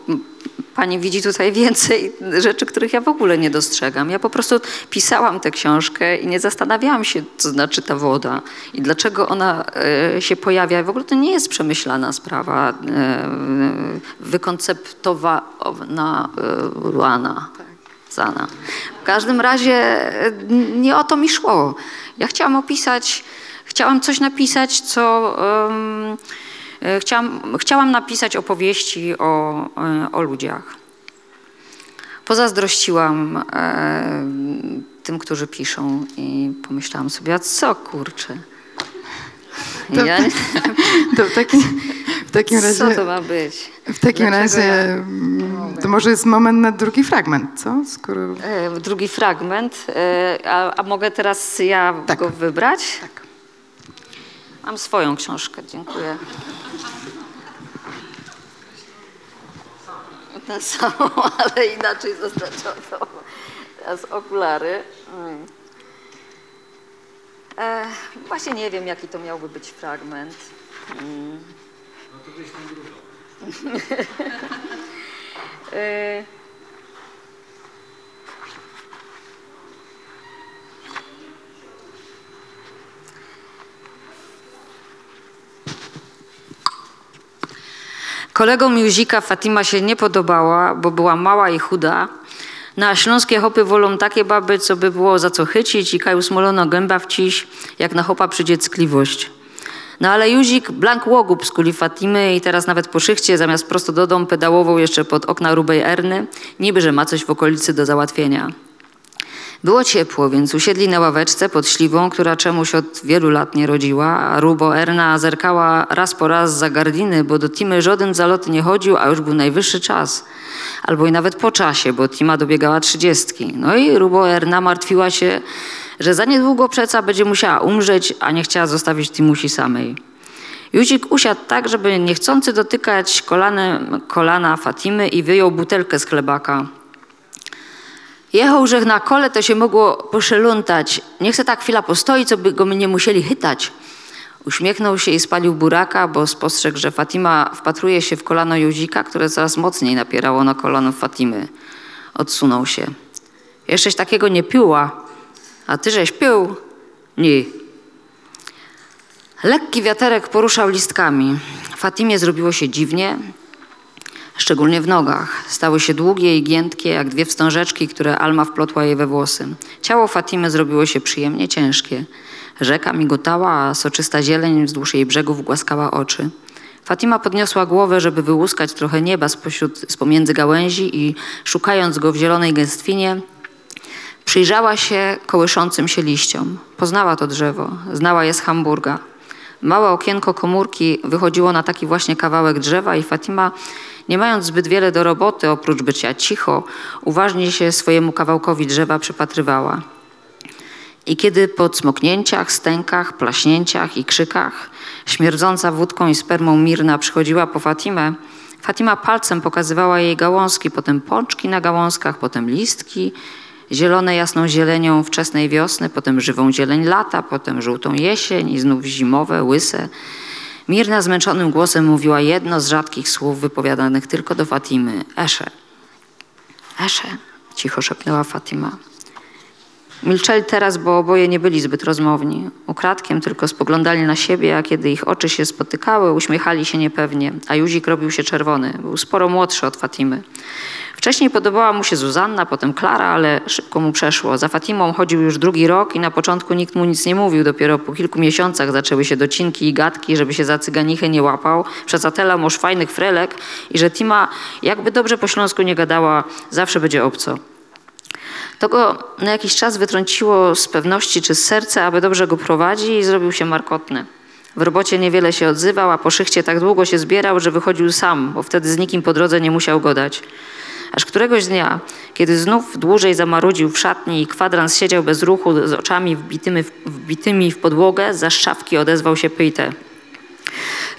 pani widzi tutaj więcej rzeczy, których ja w ogóle nie dostrzegam. Ja po prostu pisałam tę książkę i nie zastanawiałam się, co znaczy ta woda i dlaczego ona e, się pojawia. W ogóle to nie jest przemyślana sprawa, e, wykonceptowana e, Ruana. Zana. W każdym razie nie o to mi szło. Ja chciałam opisać, chciałam coś napisać, co e, chciałam, chciałam napisać opowieści o, e, o ludziach. Pozazdrościłam e, tym, którzy piszą i pomyślałam sobie, a co kurczę. To- Ja, To w takim, w takim razie... co to ma być? W takim Dlaczego razie ja- mm, to może jest moment na drugi fragment, co? Skoro... E, Drugi fragment. E, A, a mogę teraz ja Tak. go wybrać? Tak. Mam swoją książkę, dziękuję. Tę samą, ale inaczej zaznaczoną. Teraz okulary. Mm. E, właśnie nie wiem, jaki to miałby być fragment. Mm. E, Kolegom Józika Fatima się nie podobała, bo była mała i chuda. No a śląskie hopy wolą takie baby, co by było za co chycić i kaju smolono gęba wciś, jak na hopa przyjdzie ckliwość. No ale Józik blank łogub z kuli Fatimy i teraz nawet po szychcie zamiast prosto do dom pedałował jeszcze pod okna rubej Erny, niby że ma coś w okolicy do załatwienia. Było ciepło, więc usiedli na ławeczce pod śliwą, która czemuś od wielu lat nie rodziła, a Rubo Erna zerkała raz po raz za gardiny, bo do Timy żaden zalot nie chodził, a już był najwyższy czas. Albo i nawet po czasie, bo Tima dobiegała trzydziestki. No i Rubo Erna martwiła się, że za niedługo przeca będzie musiała umrzeć, a nie chciała zostawić Timusi samej. Józik usiadł tak, żeby niechcący dotykać kolanem, kolana Fatimy i wyjął butelkę z chlebaka. Jechał, że na kole to się mogło poszeluntać. Nie chce tak chwila postoi, co by go nie musieli chytać. Uśmiechnął się i spalił buraka, bo spostrzegł, że Fatima wpatruje się w kolano Józika, które coraz mocniej napierało na kolano Fatimy. Odsunął się. Jeszcześ takiego nie piła, a ty żeś pił? Nie. Lekki wiaterek poruszał listkami. Fatimie zrobiło się dziwnie, szczególnie w nogach. Stały się długie i giętkie, jak dwie wstążeczki, które Alma wplotła jej we włosy. Ciało Fatimy zrobiło się przyjemnie ciężkie. Rzeka migotała, a soczysta zieleń wzdłuż jej brzegów głaskała oczy. Fatima podniosła głowę, żeby wyłuskać trochę nieba spośród, z pomiędzy gałęzi i szukając go w zielonej gęstwinie, przyjrzała się kołyszącym się liściom. Poznała to drzewo, znała je z Hamburga. Małe okienko komórki wychodziło na taki właśnie kawałek drzewa i Fatima, nie mając zbyt wiele do roboty, oprócz bycia cicho, uważnie się swojemu kawałkowi drzewa przypatrywała. I kiedy po cmoknięciach, stękach, plaśnięciach i krzykach, śmierdząca wódką i spermą Mirna przychodziła po Fatimę, Fatima palcem pokazywała jej gałązki, potem pączki na gałązkach, potem listki, zielone jasną zielenią wczesnej wiosny, potem żywą zieleń lata, potem żółtą jesień i znów zimowe, łyse. Mirna zmęczonym głosem mówiła jedno z rzadkich słów wypowiadanych tylko do Fatimy. Esze. Esze, cicho szepnęła Fatima. Milczeli teraz, bo oboje nie byli zbyt rozmowni. Ukradkiem tylko spoglądali na siebie, a kiedy ich oczy się spotykały, uśmiechali się niepewnie, a Józik robił się czerwony. Był sporo młodszy od Fatimy. Wcześniej podobała mu się Zuzanna, potem Klara, ale szybko mu przeszło. Za Fatimą chodził już drugi rok i na początku nikt mu nic nie mówił. Dopiero po kilku miesiącach zaczęły się docinki i gadki, żeby się za cyganichę nie łapał. Przecatela moż fajnych frelek i że Tima, jakby dobrze po śląsku nie gadała, zawsze będzie obco. To go na jakiś czas wytrąciło z pewności czy z serca, aby dobrze go prowadzi i zrobił się markotny. W robocie niewiele się odzywał, a po szychcie tak długo się zbierał, że wychodził sam, bo wtedy z nikim po drodze nie musiał godać. Aż któregoś dnia, kiedy znów dłużej zamarudził w szatni i kwadrans siedział bez ruchu z oczami wbitymi w, wbitymi w podłogę, za szafki odezwał się Pyjte.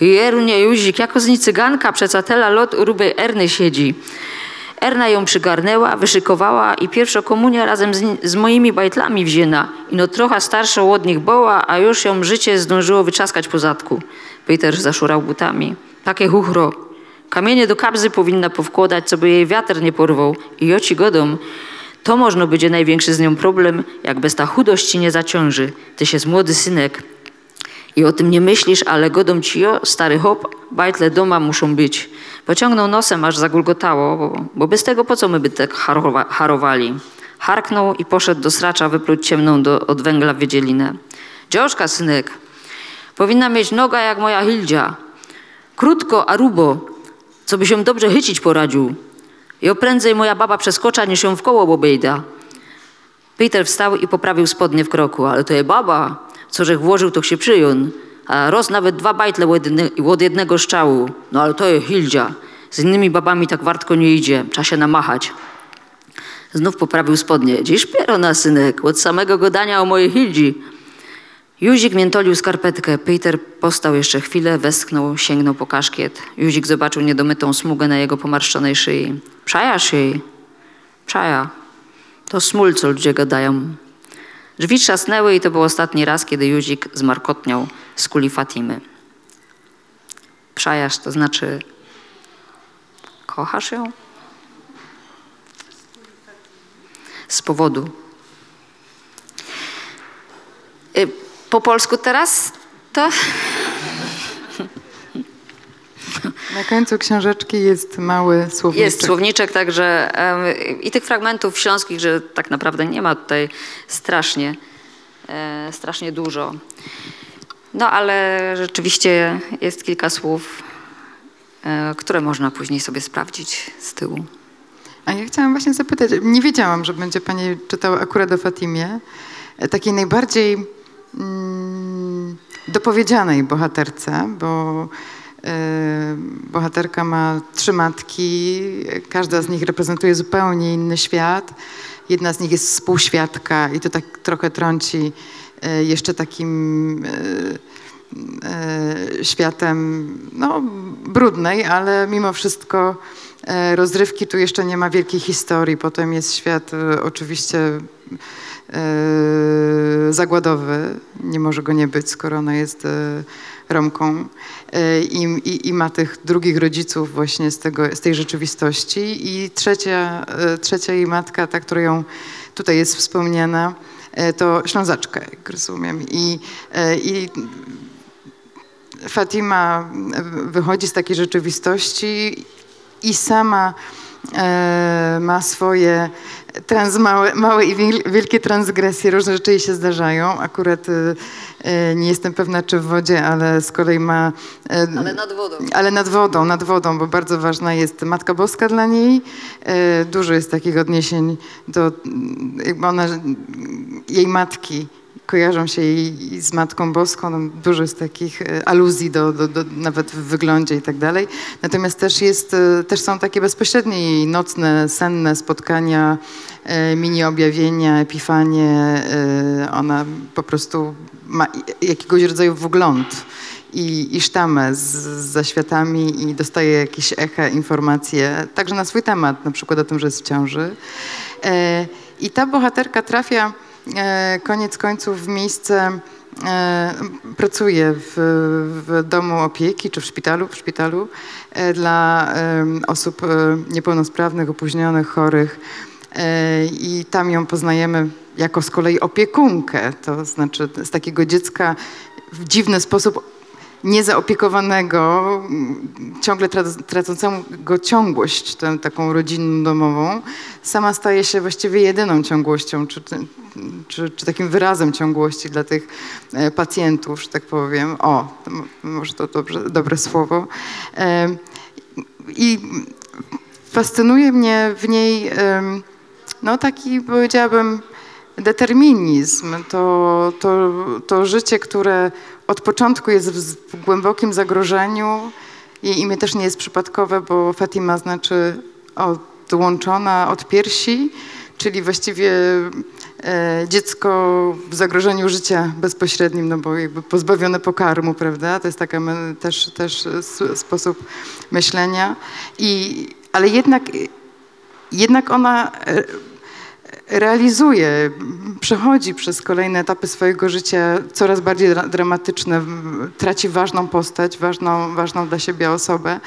Jerunie Juzik, jako z cyganka, przecatela lot u rubej Erny siedzi. Erna ją przygarnęła, wyszykowała i pierwsza komunia razem z, z moimi bajtlami wzięna. I no trochę starsza od nich była, a już ją życie zdążyło wyczaskać po zadku. Peter zaszurał butami. Takie chuchro. Kamienie do kabzy powinna powkładać, co by jej wiatr nie porwał. I ja ci godom. To można będzie największy z nią problem, jak bez ta chudość ci nie zaciąży. Ty się z młody synek. I o tym nie myślisz, ale godą ci jo, stary hop, bajtle doma muszą być. Pociągnął nosem, aż zagulgotało, bo, bo bez tego po co my by tak harowa, harowali. Harknął i poszedł do sracza wypluć ciemną do, od węgla wydzielinę. Dzioszka, synek, powinna mieć noga jak moja Hildzia. Krótko, a rubo, co by się dobrze chycić poradził. I prędzej moja baba przeskocza, niż ją w koło obejda. Peter wstał i poprawił spodnie w kroku. Ale to je baba, co żech włożył, to się przyjął. A roz nawet dwa bajtle od, jedne, od jednego szczału. No ale to je Hildzia. Z innymi babami tak wartko nie idzie. Trzeba się namachać. Znów poprawił spodnie. Dziś pierona, synek, od samego godania o mojej Hildzi. Józik miętolił skarpetkę. Peter postał jeszcze chwilę, westchnął, sięgnął po kaszkiet. Józik zobaczył niedomytą smugę na jego pomarszczonej szyi. Przajasz jej? Przaja. To smól, co ludzie gadają. Drzwi trzasnęły i to był ostatni raz, kiedy Józik zmarkotniał z kuli Fatimy. Przajasz, to znaczy kochasz ją? Z powodu. Y, Po polsku teraz to? Na końcu książeczki jest mały słowniczek. Jest słowniczek, także em, i tych fragmentów śląskich, że tak naprawdę nie ma tutaj strasznie, e, strasznie dużo. No ale rzeczywiście jest kilka słów, e, które można później sobie sprawdzić z tyłu. A ja chciałam właśnie zapytać, nie wiedziałam, że będzie Pani czytała akurat o Fatimie, e, takiej najbardziej mm, dopowiedzianej bohaterce, bo bohaterka ma trzy matki, każda z nich reprezentuje zupełnie inny świat. Jedna z nich jest współświadka i to tak trochę trąci e, jeszcze takim e, e, światem no, brudnej, ale mimo wszystko rozrywki tu jeszcze nie ma wielkiej historii. Potem jest świat oczywiście zagładowy. Nie może go nie być, skoro ona jest Romką E, i, i, i ma tych drugich rodziców właśnie z, tego, z tej rzeczywistości. I trzecia, e, trzecia jej matka, ta, która ją tutaj jest wspomniana, e, to Ślązaczka, jak rozumiem. I, i Fatima wychodzi z takiej rzeczywistości i sama ma swoje trans, małe, małe i wiel- wielkie transgresje. Różne rzeczy jej się zdarzają. Akurat e, e, nie jestem pewna, czy w wodzie, ale z kolei ma... E, Ale nad wodą. ale nad wodą, nad wodą, bo bardzo ważna jest Matka Boska dla niej. E, Dużo jest takich odniesień do, ona, jej matki kojarzą się jej z Matką Boską. No, dużo jest takich e, aluzji do, do, do, nawet w wyglądzie i tak dalej. Natomiast też, jest, e, też są takie bezpośrednie jej nocne, senne spotkania, e, mini objawienia, epifanie. Ona po prostu ma jakiegoś rodzaju wgląd i, i sztamę z, zaświatami i dostaje jakieś echa, informacje, także na swój temat, na przykład o tym, że jest w ciąży. E, I ta bohaterka trafia koniec końców w miejsce, e, pracuje w, w domu opieki czy w szpitalu, w szpitalu e, dla osób e, niepełnosprawnych, opóźnionych, chorych. E, I tam ją poznajemy jako z kolei opiekunkę, to znaczy z takiego dziecka w dziwny sposób niezaopiekowanego, ciągle tra- tracącego ciągłość, tę taką rodzinną domową, sama staje się właściwie jedyną ciągłością, czy, czy, czy takim wyrazem ciągłości dla tych e, pacjentów, że tak powiem. O, to mo- może to dobrze, dobre słowo. E, I fascynuje mnie w niej no taki powiedziałabym determinizm, to, to, to życie, które od początku jest w, głębokim zagrożeniu. Jej imię też nie jest przypadkowe, bo Fatima znaczy odłączona od piersi, czyli właściwie e, dziecko w zagrożeniu życia bezpośrednim, no bo jakby pozbawione pokarmu, prawda? To jest taka me- też, też sposób myślenia. I, ale jednak, jednak ona e, realizuje, przechodzi przez kolejne etapy swojego życia, coraz bardziej dra- dramatyczne, traci ważną postać, ważną, ważną dla siebie osobę,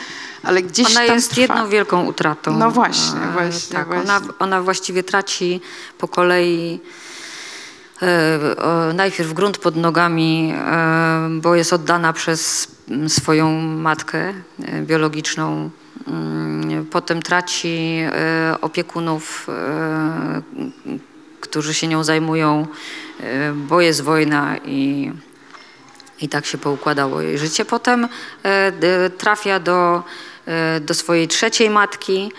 ale gdzieś Ona tam jest trwa. jedną wielką utratą. No właśnie, E, właśnie, Tak, właśnie. Ona, ona właściwie traci po kolei e, najpierw grunt pod nogami, e, bo jest oddana przez swoją matkę biologiczną. Mm, Potem traci e, opiekunów, e, którzy się nią zajmują, e, bo jest wojna i i tak się poukładało jej życie. Potem trafia do, do swojej trzeciej matki,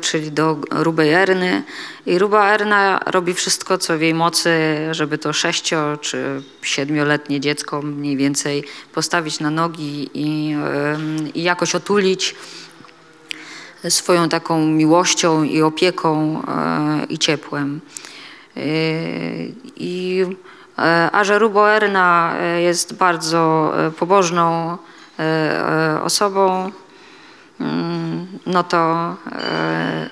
czyli do Rubej Erny. I Ruba Erna robi wszystko, co w jej mocy, żeby to sześcio czy siedmioletnie dziecko mniej więcej postawić na nogi i, i jakoś otulić swoją taką miłością i opieką e, i ciepłem. E, I e, a że Ruboerna e, jest bardzo pobożną osobą, mm, no to,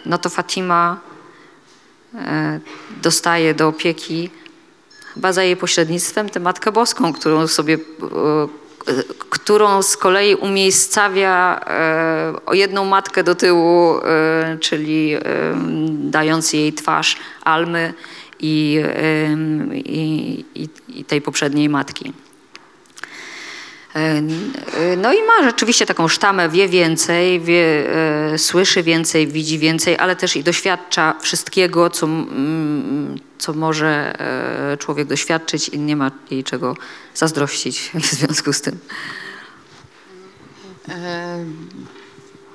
no to Fatima dostaje do opieki chyba za jej pośrednictwem tę Matkę Boską, którą sobie, którą z kolei umiejscawia e, o jedną matkę do tyłu, e, czyli e, dając jej twarz Almy i, i, i tej poprzedniej matki. No i ma rzeczywiście taką sztamę, wie więcej, wie, e, słyszy więcej, widzi więcej, ale też i doświadcza wszystkiego, co, co może e, człowiek doświadczyć i nie ma jej czego zazdrościć w związku z tym. E,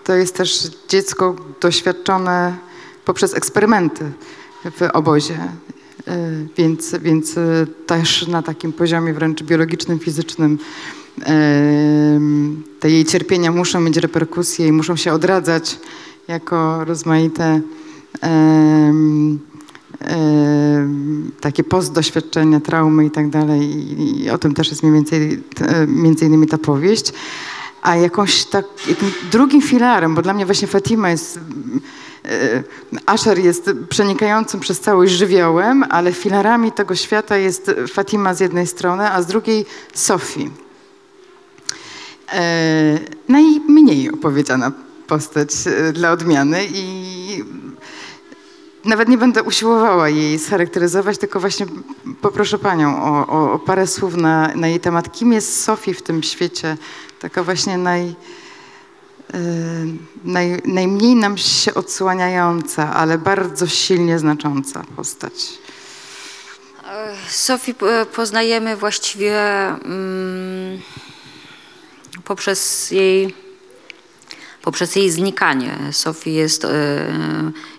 To jest też dziecko doświadczone poprzez eksperymenty w obozie. Więc, więc też na takim poziomie wręcz biologicznym, fizycznym te jej cierpienia muszą mieć reperkusje i muszą się odradzać jako rozmaite takie postdoświadczenia, traumy i tak dalej. I- o tym też jest mniej więcej, między innymi ta powieść. A jakąś tak, drugim filarem, bo dla mnie właśnie Fatima jest, e, Asher jest przenikającym przez całość żywiołem, ale filarami tego świata jest Fatima z jednej strony, a z drugiej Sofii. E, najmniej opowiedziana postać e, dla odmiany i nawet nie będę usiłowała jej scharakteryzować, tylko właśnie poproszę Panią o, o, o parę słów na, na jej temat. Kim jest Sofii w tym świecie? Taka właśnie naj, e, naj, najmniej nam się odsłaniająca, ale bardzo silnie znacząca postać. Sofii poznajemy właściwie mm, poprzez jej poprzez jej znikanie. Sofii jest, e,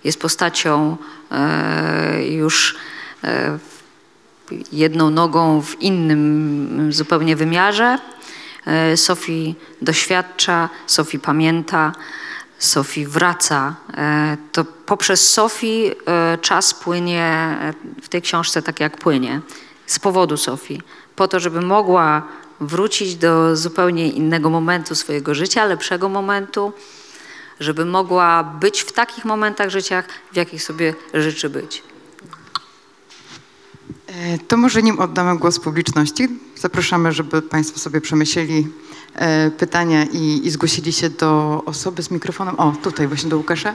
jest postacią e, już e, jedną nogą w innym zupełnie wymiarze. E, Sofii doświadcza, Sofii pamięta, Sofii wraca. To poprzez Sofii e, czas płynie w tej książce tak jak płynie. Z powodu Sofii. Po to, żeby mogła wrócić do zupełnie innego momentu swojego życia, lepszego momentu, żeby mogła być w takich momentach życia, w jakich sobie życzy być. E, To może nim oddamy głos publiczności. Zapraszamy, żeby Państwo sobie przemyśleli e, pytania i, i zgłosili się do osoby z mikrofonem. O, tutaj właśnie do Łukasza.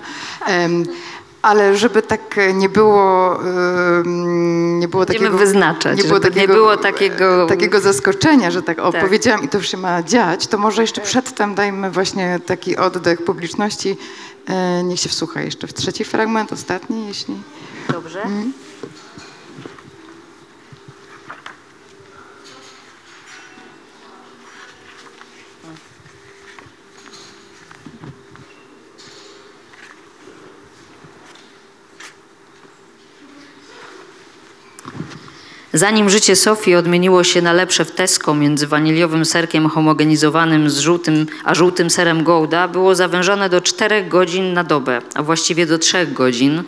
Ale żeby tak nie było, nie było Będziemy takiego... wyznaczać, nie było żeby nie takiego, było takiego- takiego zaskoczenia, że tak, o, Tak. powiedziałam i to już się ma dziać, to może jeszcze przedtem dajmy właśnie taki oddech publiczności. E, Niech się wsłucha jeszcze w trzeci fragment, ostatni, jeśli... Dobrze? Zanim życie Sofii odmieniło się na lepsze w Tesco między waniliowym serkiem homogenizowanym z żółtym, a żółtym serem Gouda, było zawężone do 4 godzin na dobę, a właściwie do 3 godzin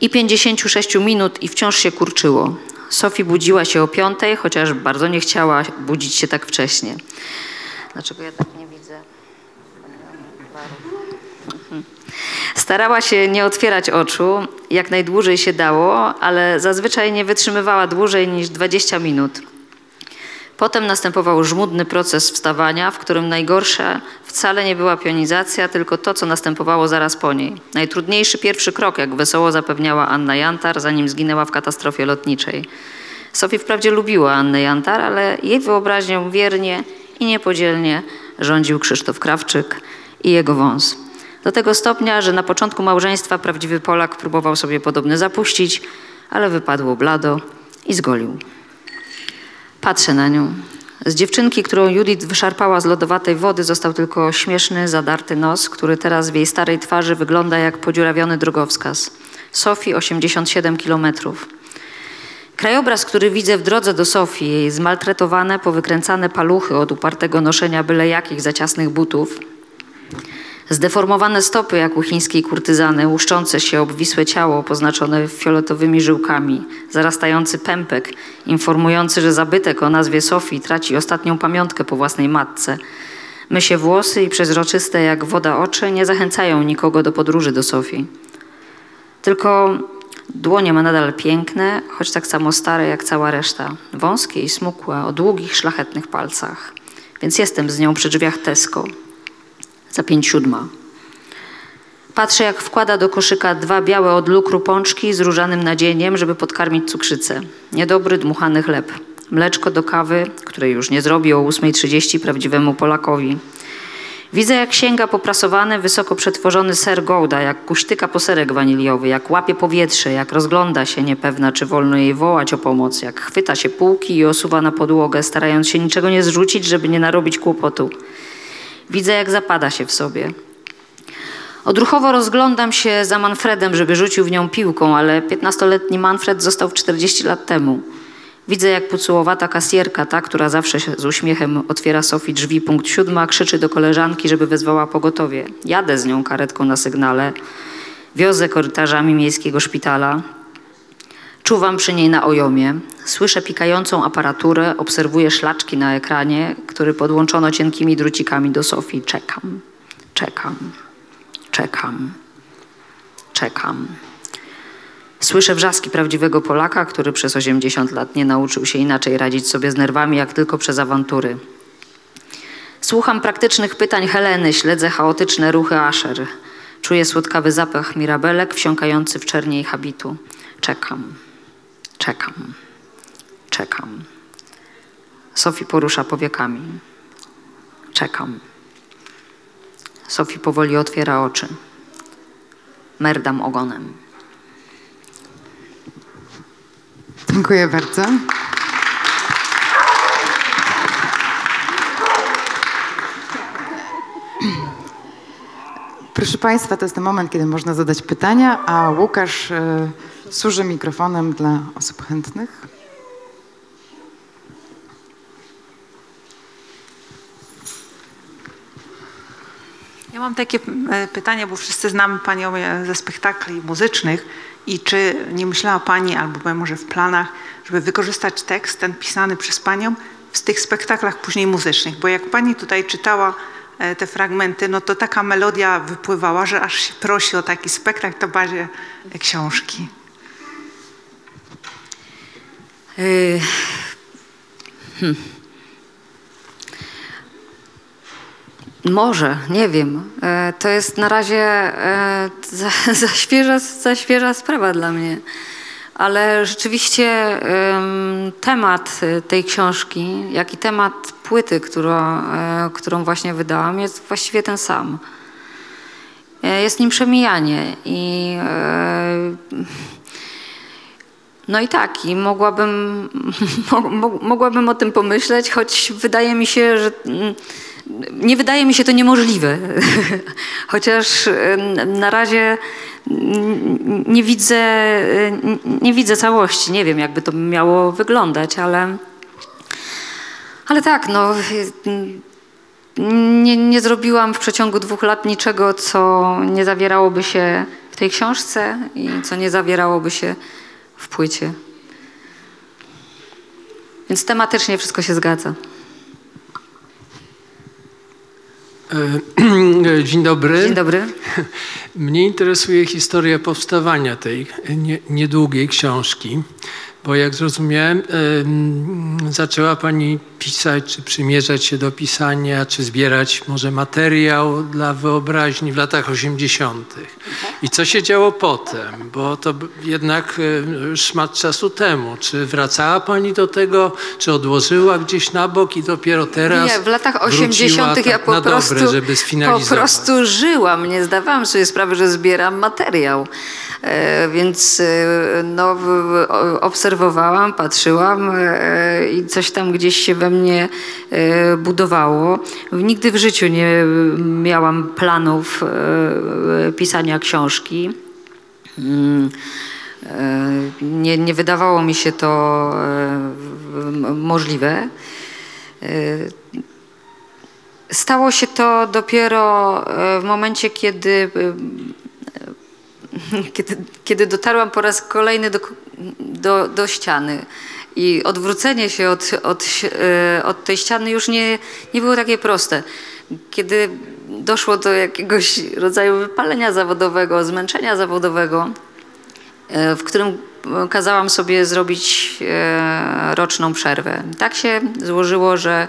i 56 minut i wciąż się kurczyło. Sofii budziła się o piątej, chociaż bardzo nie chciała budzić się tak wcześnie. Dlaczego ja tak nie widzę? Starała się nie otwierać oczu, jak najdłużej się dało, ale zazwyczaj nie wytrzymywała dłużej niż 20 minut. Potem następował żmudny proces wstawania, w którym najgorsze wcale nie była pionizacja, tylko to, co następowało zaraz po niej. Najtrudniejszy pierwszy krok, jak wesoło zapewniała Anna Jantar, zanim zginęła w katastrofie lotniczej. Sofii wprawdzie lubiła Annę Jantar, ale jej wyobraźnią wiernie i niepodzielnie rządził Krzysztof Krawczyk i jego wąs. Do tego stopnia, że na początku małżeństwa prawdziwy Polak próbował sobie podobny zapuścić, ale wypadło blado i zgolił. Patrzę na nią. Z dziewczynki, którą Judith wyszarpała z lodowatej wody, został tylko śmieszny, zadarty nos, który teraz w jej starej twarzy wygląda jak podziurawiony drogowskaz. Sofii 87 kilometrów. Krajobraz, który widzę w drodze do Sofii, jej zmaltretowane, powykręcane paluchy od upartego noszenia byle jakich za ciasnych butów, Zdeformowane stopy, jak u chińskiej kurtyzany, łuszczące się obwisłe ciało poznaczone fioletowymi żyłkami, zarastający pępek, informujący, że zabytek o nazwie Sofii traci ostatnią pamiątkę po własnej matce. Mysie włosy i przezroczyste jak woda oczy nie zachęcają nikogo do podróży do Sofii. Tylko dłonie ma nadal piękne, choć tak samo stare jak cała reszta. Wąskie i smukłe, o długich, szlachetnych palcach. Więc jestem z nią przy drzwiach Tesco za pięć siódma. Patrzę, jak wkłada do koszyka dwa białe od lukru pączki z różanym nadzieniem, żeby podkarmić cukrzycę. Niedobry, dmuchany chleb. Mleczko do kawy, której już nie zrobi o 8.30 prawdziwemu Polakowi. Widzę, jak sięga poprasowany, wysoko przetworzony ser Gouda, jak kuśtyka po serek waniliowy, jak łapie powietrze, jak rozgląda się niepewna, czy wolno jej wołać o pomoc, jak chwyta się półki i osuwa na podłogę, starając się niczego nie zrzucić, żeby nie narobić kłopotu. Widzę, jak zapada się w sobie. Odruchowo rozglądam się za Manfredem, żeby rzucił w nią piłką, ale 15-letni Manfred został 40 lat temu. Widzę, jak pucułowata kasjerka, ta, która zawsze z uśmiechem otwiera Sofii drzwi punkt siódma, krzyczy do koleżanki, żeby wezwała pogotowie. Jadę z nią karetką na sygnale, wiozę korytarzami miejskiego szpitala. Czuwam przy niej na ojomie. Słyszę pikającą aparaturę, obserwuję szlaczki na ekranie, który podłączono cienkimi drucikami do Sofii. Czekam, czekam, czekam, czekam. Słyszę wrzaski prawdziwego Polaka, który przez 80 lat nie nauczył się inaczej radzić sobie z nerwami, jak tylko przez awantury. Słucham praktycznych pytań Heleny, śledzę chaotyczne ruchy Asher. Czuję słodkawy zapach mirabelek wsiąkający w czernie jej habitu. Czekam, czekam, czekam. Sophie porusza powiekami. Czekam. Sophie powoli otwiera oczy. Merdam ogonem. Dziękuję bardzo. Proszę Państwa, to jest ten moment, kiedy można zadać pytania, a Łukasz e, służy mikrofonem dla osób chętnych. Ja mam takie e, pytanie, bo wszyscy znamy Panią e, ze spektakli muzycznych i czy nie myślała Pani, albo może w planach, żeby wykorzystać tekst ten pisany przez Panią w tych spektaklach później muzycznych? Bo jak Pani tutaj czytała e, te fragmenty, no to taka melodia wypływała, że aż się prosi o taki spektakl to bazie książki. Yy, hmm. Może, nie wiem. E, To jest na razie e, za, za, świeża, za świeża sprawa dla mnie. Ale rzeczywiście em, temat e, tej książki, jak i temat płyty, którą, e, którą właśnie wydałam, jest właściwie ten sam. Jest nim przemijanie i no i tak, i mogłabym, mo- mo- mogłabym o tym pomyśleć, choć wydaje mi się, że mm, nie wydaje mi się to niemożliwe. Chociaż na razie mm, nie widzę, y, nie widzę całości. Nie wiem, jakby to miało wyglądać, ale, ale tak, no. Nie, nie zrobiłam w przeciągu dwóch lat niczego, co nie zawierałoby się w tej książce i co nie zawierałoby się w płycie. Więc tematycznie wszystko się zgadza. E, Dzień dobry. Dzień dobry. Mnie interesuje historia powstawania tej nie, niedługiej książki, bo jak zrozumiałem, em, zaczęła Pani pisać, czy przymierzać się do pisania, czy zbierać może materiał dla wyobraźni w latach 80. I co się działo potem? Bo to jednak e, szmat czasu temu. Czy wracała Pani do tego, czy odłożyła gdzieś na bok i dopiero teraz Nie, w latach wróciła 80. ja tak po na prostu, dobre, żeby po prostu żyłam. Nie zdawałam sobie sprawy, że zbieram materiał. E, więc e, no, obserwowałam, patrzyłam e, i coś tam gdzieś się we mnie budowało. Nigdy w życiu nie miałam planów pisania książki. Mm, Nie, nie wydawało mi się to możliwe. Stało się to dopiero w momencie, kiedy, kiedy, kiedy dotarłam po raz kolejny do, do, do ściany. I odwrócenie się od, od, e, od tej ściany już nie, nie było takie proste. Kiedy doszło do jakiegoś rodzaju wypalenia zawodowego, zmęczenia zawodowego, e, w którym kazałam sobie zrobić e, roczną przerwę. Tak się złożyło, że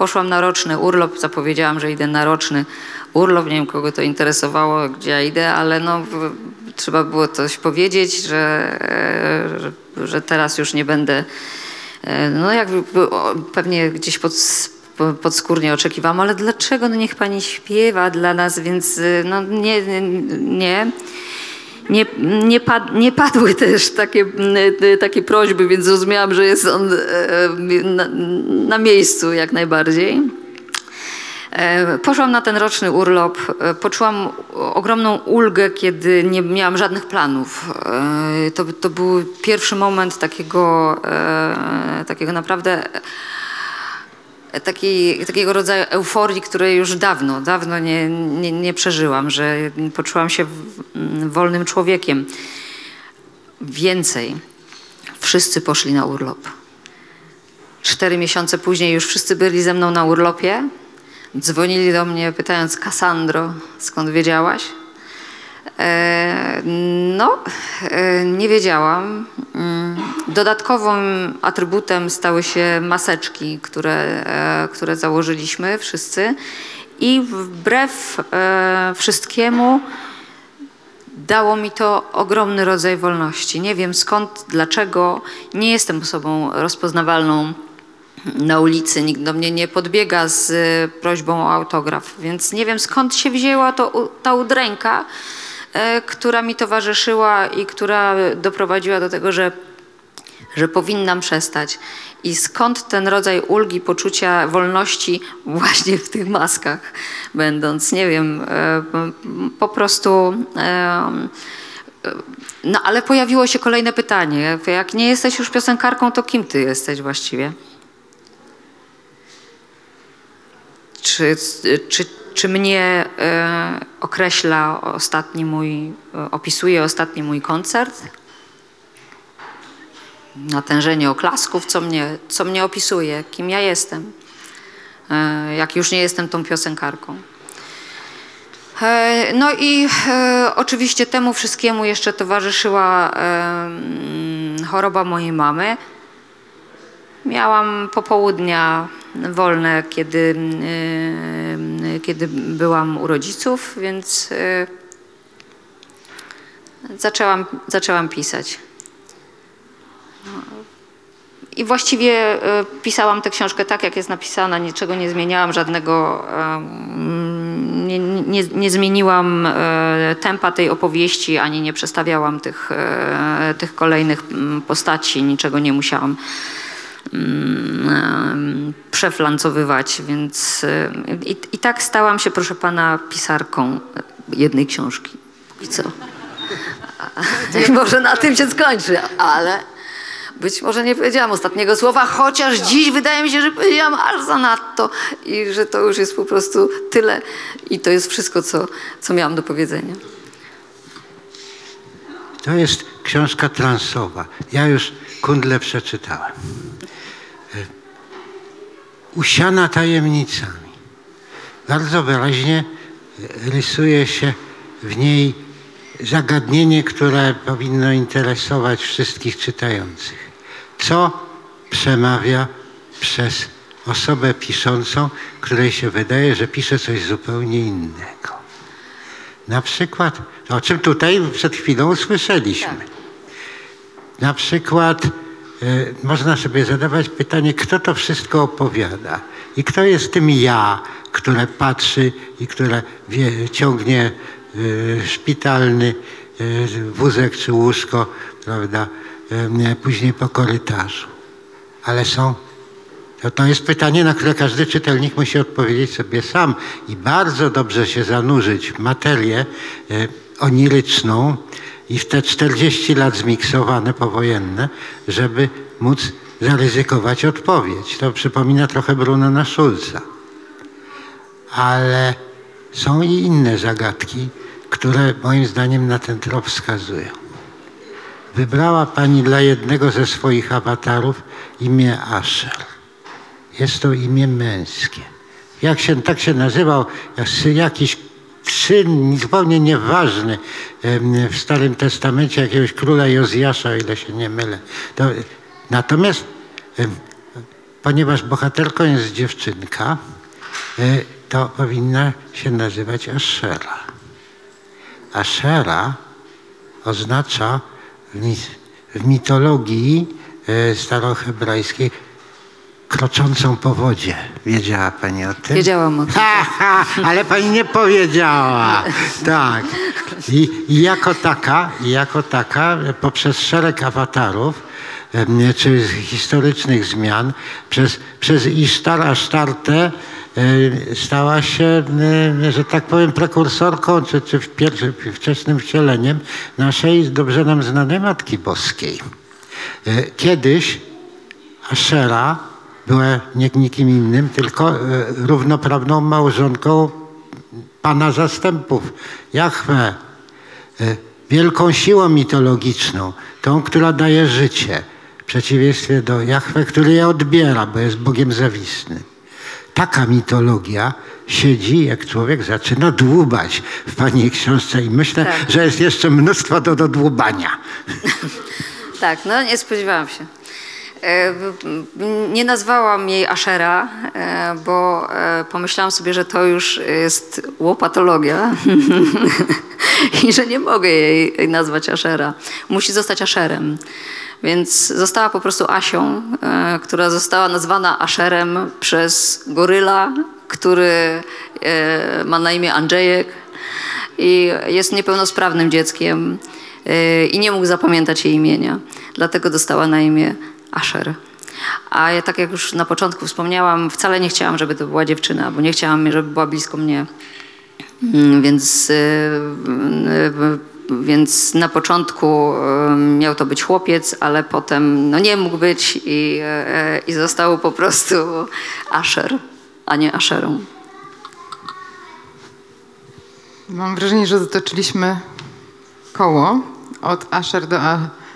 poszłam na roczny urlop, zapowiedziałam, że idę na roczny urlop, nie wiem kogo to interesowało, gdzie ja idę, ale no, trzeba było coś powiedzieć, że, e, że, że teraz już nie będę, e, no jakby pewnie gdzieś pod, po- podskórnie oczekiwałam, ale dlaczego, no niech pani śpiewa dla nas, więc y, no nie, nie, nie. Nie, pad, nie padły też takie, takie prośby, więc zrozumiałam, że jest on e, na, na miejscu jak najbardziej. E, Poszłam na ten roczny urlop. E, Poczułam ogromną ulgę, kiedy nie miałam żadnych planów. E, To, to był pierwszy moment takiego, e, takiego naprawdę e, takiej, takiego rodzaju euforii, której już dawno, dawno nie, nie, nie przeżyłam, że poczułam się w- m, wolnym człowiekiem. Więcej, wszyscy poszli na urlop. Cztery miesiące później już wszyscy byli ze mną na urlopie. Dzwonili do mnie pytając, Kasandro, skąd wiedziałaś? E, no, e, nie wiedziałam. Mm, Dodatkowym atrybutem stały się maseczki, które, e, które założyliśmy wszyscy. I wbrew wszystkiemu dało mi to ogromny rodzaj wolności. Nie wiem skąd, dlaczego. Nie jestem osobą rozpoznawalną na ulicy, nikt do mnie nie podbiega z prośbą o autograf, więc nie wiem skąd się wzięła to, ta udręka, która mi towarzyszyła i która doprowadziła do tego, że, że powinnam przestać. I skąd ten rodzaj ulgi, poczucia wolności właśnie w tych maskach, będąc, nie wiem, e, po prostu. e, No ale pojawiło się kolejne pytanie. Jak nie jesteś już piosenkarką, to kim ty jesteś właściwie? Czy, czy, czy mnie e, określa ostatni mój, e, opisuje ostatni mój koncert? Natężenie oklasków, co mnie, co mnie opisuje, kim ja jestem, e, jak już nie jestem tą piosenkarką. No i oczywiście temu wszystkiemu jeszcze towarzyszyła choroba mojej mamy. Miałam popołudnia wolne, kiedy, y, kiedy byłam u rodziców, więc y, zaczęłam, zaczęłam pisać. I właściwie y, pisałam tę książkę tak, jak jest napisana, niczego nie zmieniałam, żadnego, nie, nie, nie zmieniłam tempa tej opowieści, ani nie przestawiałam tych, tych kolejnych mm, postaci, niczego nie musiałam przeflancowywać, więc i, i tak stałam się, proszę pana, pisarką jednej książki. I co? Może na tym się skończy, ale być może nie powiedziałam ostatniego słowa, chociaż dziś wydaje mi się, że powiedziałam aż zanadto i że to już jest po prostu tyle i to jest wszystko, co, co miałam do powiedzenia. To jest książka transowa. Ja już Kundle przeczytałem. Usiana tajemnicami. Bardzo wyraźnie rysuje się w niej zagadnienie, które powinno interesować wszystkich czytających. Co przemawia przez osobę piszącą, której się wydaje, że pisze coś zupełnie innego? Na przykład, o czym tutaj przed chwilą słyszeliśmy. Na przykład można sobie zadawać pytanie, kto to wszystko opowiada i kto jest tym ja, które patrzy i które wie, ciągnie e, szpitalny e, wózek czy łóżko, prawda, później po korytarzu. Ale są to, to jest pytanie, na które każdy czytelnik musi odpowiedzieć sobie sam i bardzo dobrze się zanurzyć w materię oniryczną i w te 40 lat zmiksowane powojenne, żeby móc zaryzykować odpowiedź. To przypomina trochę Brunona Schulza. Ale są i inne zagadki, które moim zdaniem na ten trop wskazują. Wybrała pani dla jednego ze swoich awatarów imię Asher. Jest to imię męskie. Jak się, tak się nazywał jakiś syn zupełnie nieważny w Starym Testamencie jakiegoś króla Jozjasza, o ile się nie mylę. To, natomiast ponieważ bohaterką jest dziewczynka, e, to powinna się nazywać Ashera. Ashera oznacza w mitologii e, starohebrajskiej kroczącą po wodzie. Wiedziała pani o tym? Wiedziałam o tym. Ha, ha, ale pani nie powiedziała. Tak. I, I jako taka, i jako taka, poprzez szereg awatarów, em, czy historycznych zmian, przez, przez Isztar, Asztartę, e, stała się, e, że tak powiem, prekursorką, czy, czy w pierwszym, wczesnym wcieleniem naszej dobrze nam znanej Matki Boskiej. E, Kiedyś Ashera była nie, nikim innym, tylko e, równoprawną małżonką Pana zastępów, Jahwe, e, wielką siłą mitologiczną, tą, która daje życie, w przeciwieństwie do Jahwe, który je odbiera, bo jest Bogiem zawisnym. Taka mitologia siedzi, jak człowiek zaczyna dłubać w Pani książce i myślę, Tak. że jest jeszcze mnóstwo do dodłubania. Tak, no nie spodziewałam się. E, Nie nazwałam jej Ashera, e, bo e, pomyślałam sobie, że to już jest łopatologia i że nie mogę jej nazwać Ashera. Musi zostać Asherem. Więc została po prostu Asią, która została nazwana Asherem przez goryla, który ma na imię Andrzejek i jest niepełnosprawnym dzieckiem i nie mógł zapamiętać jej imienia. Dlatego dostała na imię Asher. A ja, tak jak już na początku wspomniałam, wcale nie chciałam, żeby to była dziewczyna, bo nie chciałam, żeby była blisko mnie. Mm, Więc, yy, yy, więc na początku miał to być chłopiec, ale potem no nie mógł być i, i został po prostu Asher, a nie Asherą. Mam wrażenie, że zatoczyliśmy koło od Asher do,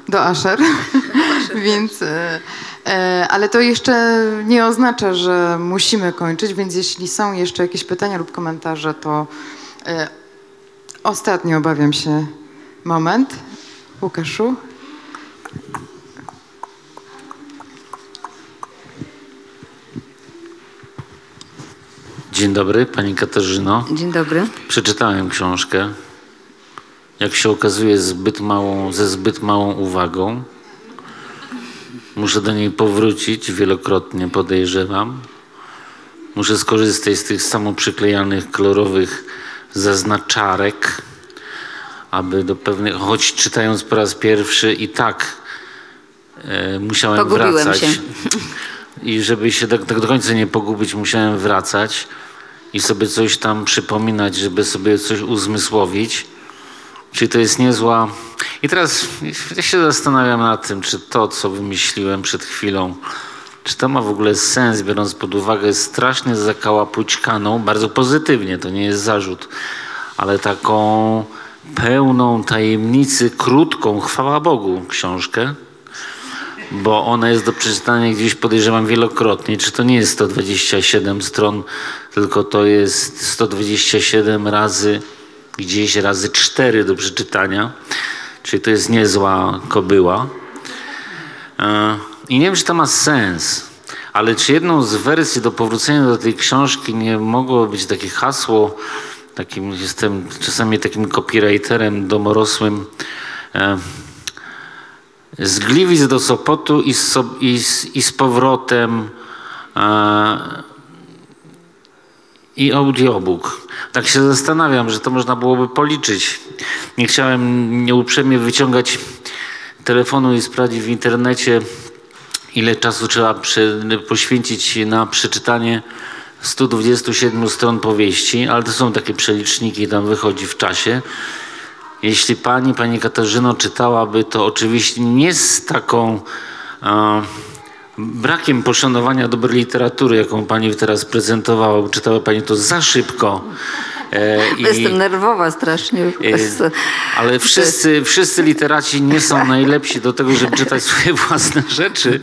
do Asher, więc, e, e, ale to jeszcze nie oznacza, że musimy kończyć, więc jeśli są jeszcze jakieś pytania lub komentarze, to e, ostatni obawiam się moment. Łukaszu? Dzień dobry, Pani Katarzyno. Dzień dobry. Przeczytałem książkę. Jak się okazuje, zbyt małą, ze zbyt małą uwagą. Muszę do niej powrócić wielokrotnie, podejrzewam. Muszę skorzystać z tych samoprzyklejanych, kolorowych zaznaczarek, aby do pewnych, choć czytając po raz pierwszy i tak e, musiałem Pogubiłem wracać. się. I żeby się tak, tak do końca nie pogubić, musiałem wracać i sobie coś tam przypominać, żeby sobie coś uzmysłowić. Czyli to jest niezła. I teraz ja się zastanawiam nad tym, czy to, co wymyśliłem przed chwilą, czy to ma w ogóle sens, biorąc pod uwagę strasznie zakałapućkaną, bardzo pozytywnie, to nie jest zarzut, ale taką pełną tajemnicy, krótką, chwała Bogu, książkę bo ona jest do przeczytania gdzieś podejrzewam wielokrotnie. Czy to nie jest 127 stron, tylko to jest 127 razy gdzieś razy 4 do przeczytania. Czyli to jest niezła kobyła. E, I nie wiem, czy to ma sens, ale czy jedną z wersji do powrócenia do tej książki nie mogło być takie hasło, takim jestem czasami takim copywriterem domorosłym, e, z Gliwic do Sopotu i z, i z, i z powrotem e, i audiobook. Tak się zastanawiam, że to można byłoby policzyć. Nie chciałem nieuprzejmie wyciągać telefonu i sprawdzić w internecie, ile czasu trzeba poświęcić na przeczytanie 127 stron powieści, ale to są takie przeliczniki, tam wychodzi w czasie. Jeśli pani, pani Katarzyno, czytałaby to oczywiście nie z taką e, brakiem poszanowania dobrej literatury, jaką pani teraz prezentowała, czytała pani to za szybko. E, i- Jestem nerwowa strasznie. e, ale wszyscy, wszyscy literaci nie są najlepsi do tego, żeby czytać swoje własne rzeczy.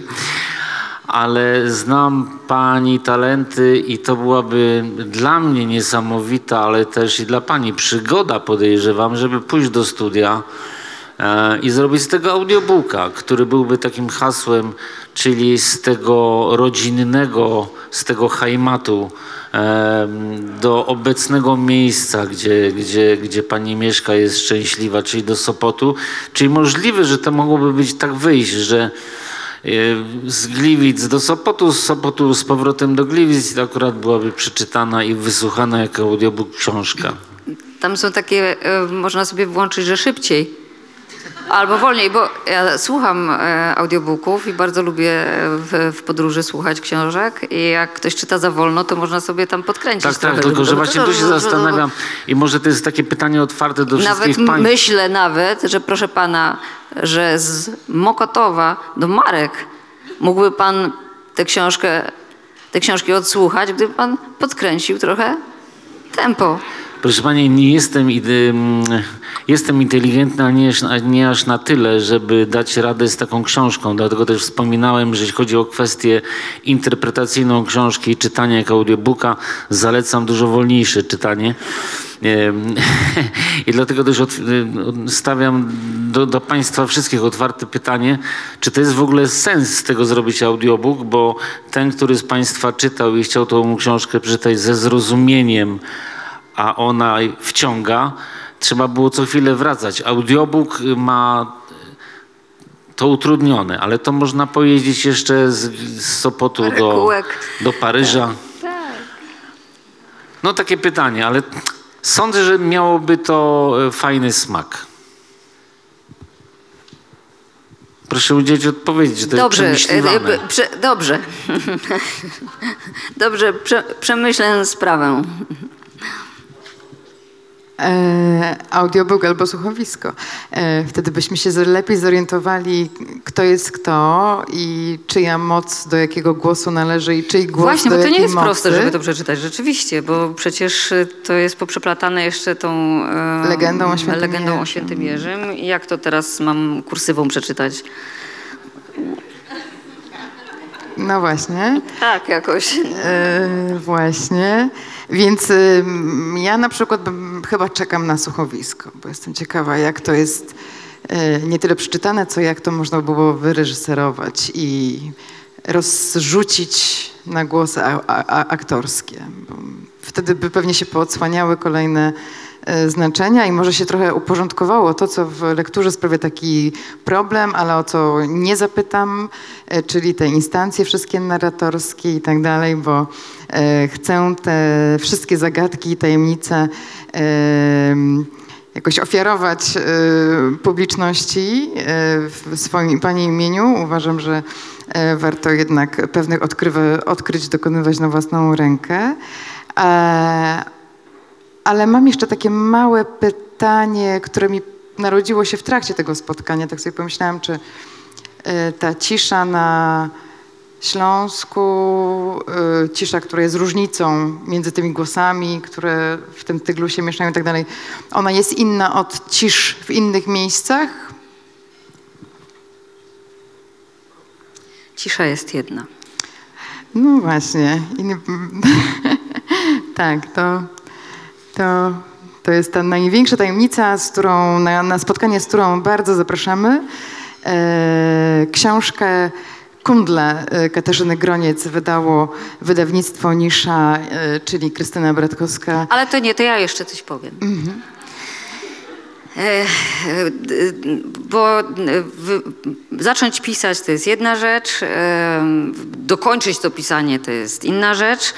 Ale znam pani talenty i to byłaby dla mnie niesamowita, ale też i dla pani przygoda, podejrzewam, żeby pójść do studia i zrobić z tego audiobooka, który byłby takim hasłem, czyli z tego rodzinnego, z tego hajmatu e, do obecnego miejsca, gdzie, gdzie, gdzie pani mieszka, jest szczęśliwa, czyli do Sopotu. Czyli możliwe, że to mogłoby być tak wyjść, że e, z Gliwic do Sopotu, z Sopotu z powrotem do Gliwic to akurat byłaby przeczytana i wysłuchana jako audiobook książka. Tam są takie, e, można sobie włączyć, że szybciej. Albo wolniej, bo ja słucham e, audiobooków i bardzo lubię w, w podróży słuchać książek i jak ktoś czyta za wolno, to można sobie tam podkręcić Tak, tak, tylko że właśnie tu się zastanawiam i może to jest takie pytanie otwarte do Nawet wszystkich pań. myślę nawet, że proszę pana, że z Mokotowa do Marek mógłby pan tę książkę, te książki odsłuchać, gdyby pan podkręcił trochę tempo. Proszę Pani, nie jestem, mm, jestem inteligentny, ale nie, nie aż na tyle, żeby dać radę z taką książką. Dlatego też wspominałem, że jeśli chodzi o kwestię interpretacyjną książki i czytania jako audiobooka, zalecam dużo wolniejsze czytanie. I dlatego też stawiam do, do Państwa wszystkich otwarte pytanie, czy to jest w ogóle sens z tego zrobić audiobook, bo ten, który z Państwa czytał i chciał tą książkę przeczytać ze zrozumieniem, a ona wciąga, trzeba było co chwilę wracać. Audiobook ma to utrudnione, ale to można pojeździć jeszcze z, z Sopotu do, do Paryża. No takie pytanie, ale sądzę, że miałoby to e, fajny smak. Proszę udzielić odpowiedzi, czy to Dobrze, jest e, przemyśliwane. e, prze, dobrze. dobrze, prze, przemyślę sprawę. E, audiobook albo słuchowisko. E, wtedy byśmy się lepiej zorientowali, kto jest kto i czyja moc do jakiego głosu należy i czyj głos Właśnie, do bo to nie jest mocy. proste, żeby to przeczytać, rzeczywiście, bo przecież y, to jest poprzeplatane jeszcze tą e, Legendą o świętym legendą o Jerzym. świętym Jerzym. I jak to teraz mam kursywą przeczytać? No właśnie. Tak, jakoś. E, właśnie. Więc ym, ja na przykład bym, chyba czekam na słuchowisko, bo jestem ciekawa, jak to jest e, nie tyle przeczytane, co jak to można było wyreżyserować i rozrzucić na głosy a, a, a, aktorskie. Bo wtedy by pewnie się poodsłaniały kolejne znaczenia i może się trochę uporządkowało to, co w lekturze sprawia taki problem, ale o co nie zapytam, e, czyli te instancje wszystkie narratorskie i tak dalej, bo e, chcę te wszystkie zagadki i tajemnice em, jakoś ofiarować e, publiczności e, w swoim Pani imieniu. Uważam, że e, warto jednak pewnych odkryć dokonywać na własną rękę. Ale mam jeszcze takie małe pytanie, które mi narodziło się w trakcie tego spotkania. Tak sobie pomyślałam, czy e, ta cisza na Śląsku, e, cisza, która jest różnicą między tymi głosami, które w tym tyglu się mieszają i tak dalej, ona jest inna od cisz w innych miejscach? Cisza jest jedna. No właśnie. Tak, to, to, to jest ta największa tajemnica, z którą, na, na spotkanie, z którą bardzo zapraszamy. E, książkę Kundle e, Katarzyny Groniec wydało wydawnictwo Nisza, e, czyli Krystyna Bratkowska. Ale to nie, to ja jeszcze coś powiem. E, e, Bo e, w, zacząć pisać to jest jedna rzecz, dokończyć to pisanie to jest inna rzecz,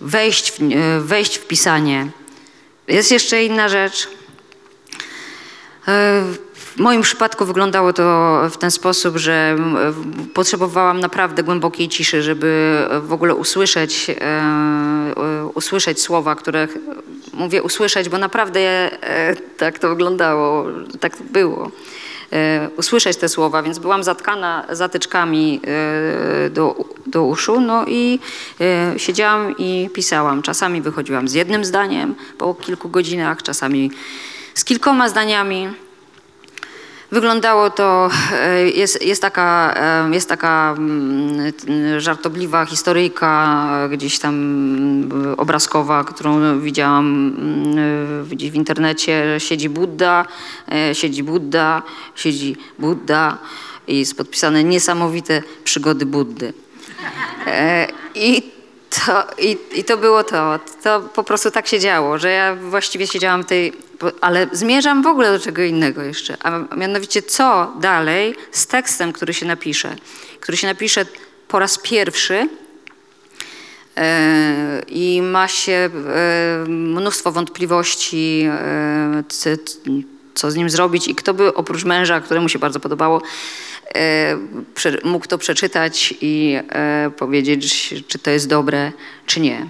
wejść w, e, wejść w pisanie jest jeszcze inna rzecz. E, W moim przypadku wyglądało to w ten sposób, że potrzebowałam naprawdę głębokiej ciszy, żeby w ogóle usłyszeć, e, e, usłyszeć słowa, które mówię usłyszeć, bo naprawdę e, tak to wyglądało, tak było. E, usłyszeć te słowa, więc byłam zatkana zatyczkami e, do, do uszu, no i e, siedziałam i pisałam. Czasami wychodziłam z jednym zdaniem po kilku godzinach, czasami z kilkoma zdaniami. Wyglądało to, e, jest, jest taka, e, jest taka mm, t- żartobliwa historyjka e, gdzieś tam obrazkowa, którą widziałam mm, w- internecie. Siedzi Budda, e, siedzi Budda, siedzi Budda i jest podpisane niesamowite przygody Buddy. E, I to, i, I to było to. To po prostu tak się działo, że ja właściwie siedziałam tej. bo- Ale zmierzam w ogóle do czego innego jeszcze. A mianowicie, co dalej z tekstem, który się napisze, który się napisze po raz pierwszy. e, I ma się e, mnóstwo wątpliwości e, co z nim zrobić i kto by oprócz męża, któremu się bardzo podobało, mógł to przeczytać i e, powiedzieć, czy to jest dobre, czy nie.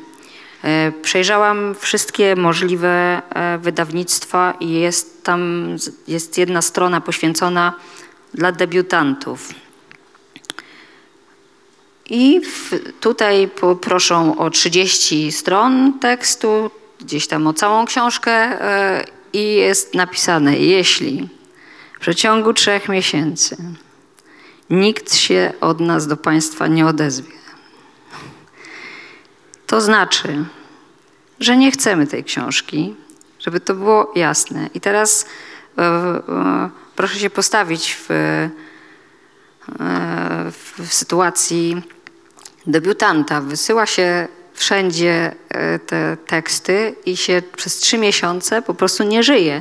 E, Przejrzałam wszystkie możliwe e, wydawnictwa i jest tam jest jedna strona poświęcona dla debiutantów. I w, tutaj proszą o 30 stron tekstu, gdzieś tam o całą książkę e, i jest napisane, jeśli w przeciągu trzech miesięcy nikt się od nas do Państwa nie odezwie, to znaczy, że nie chcemy tej książki, żeby to było jasne. I teraz e, e, proszę się postawić w, e, w, sytuacji debiutanta. Wysyła się wszędzie e, te teksty i się przez trzy miesiące po prostu nie żyje.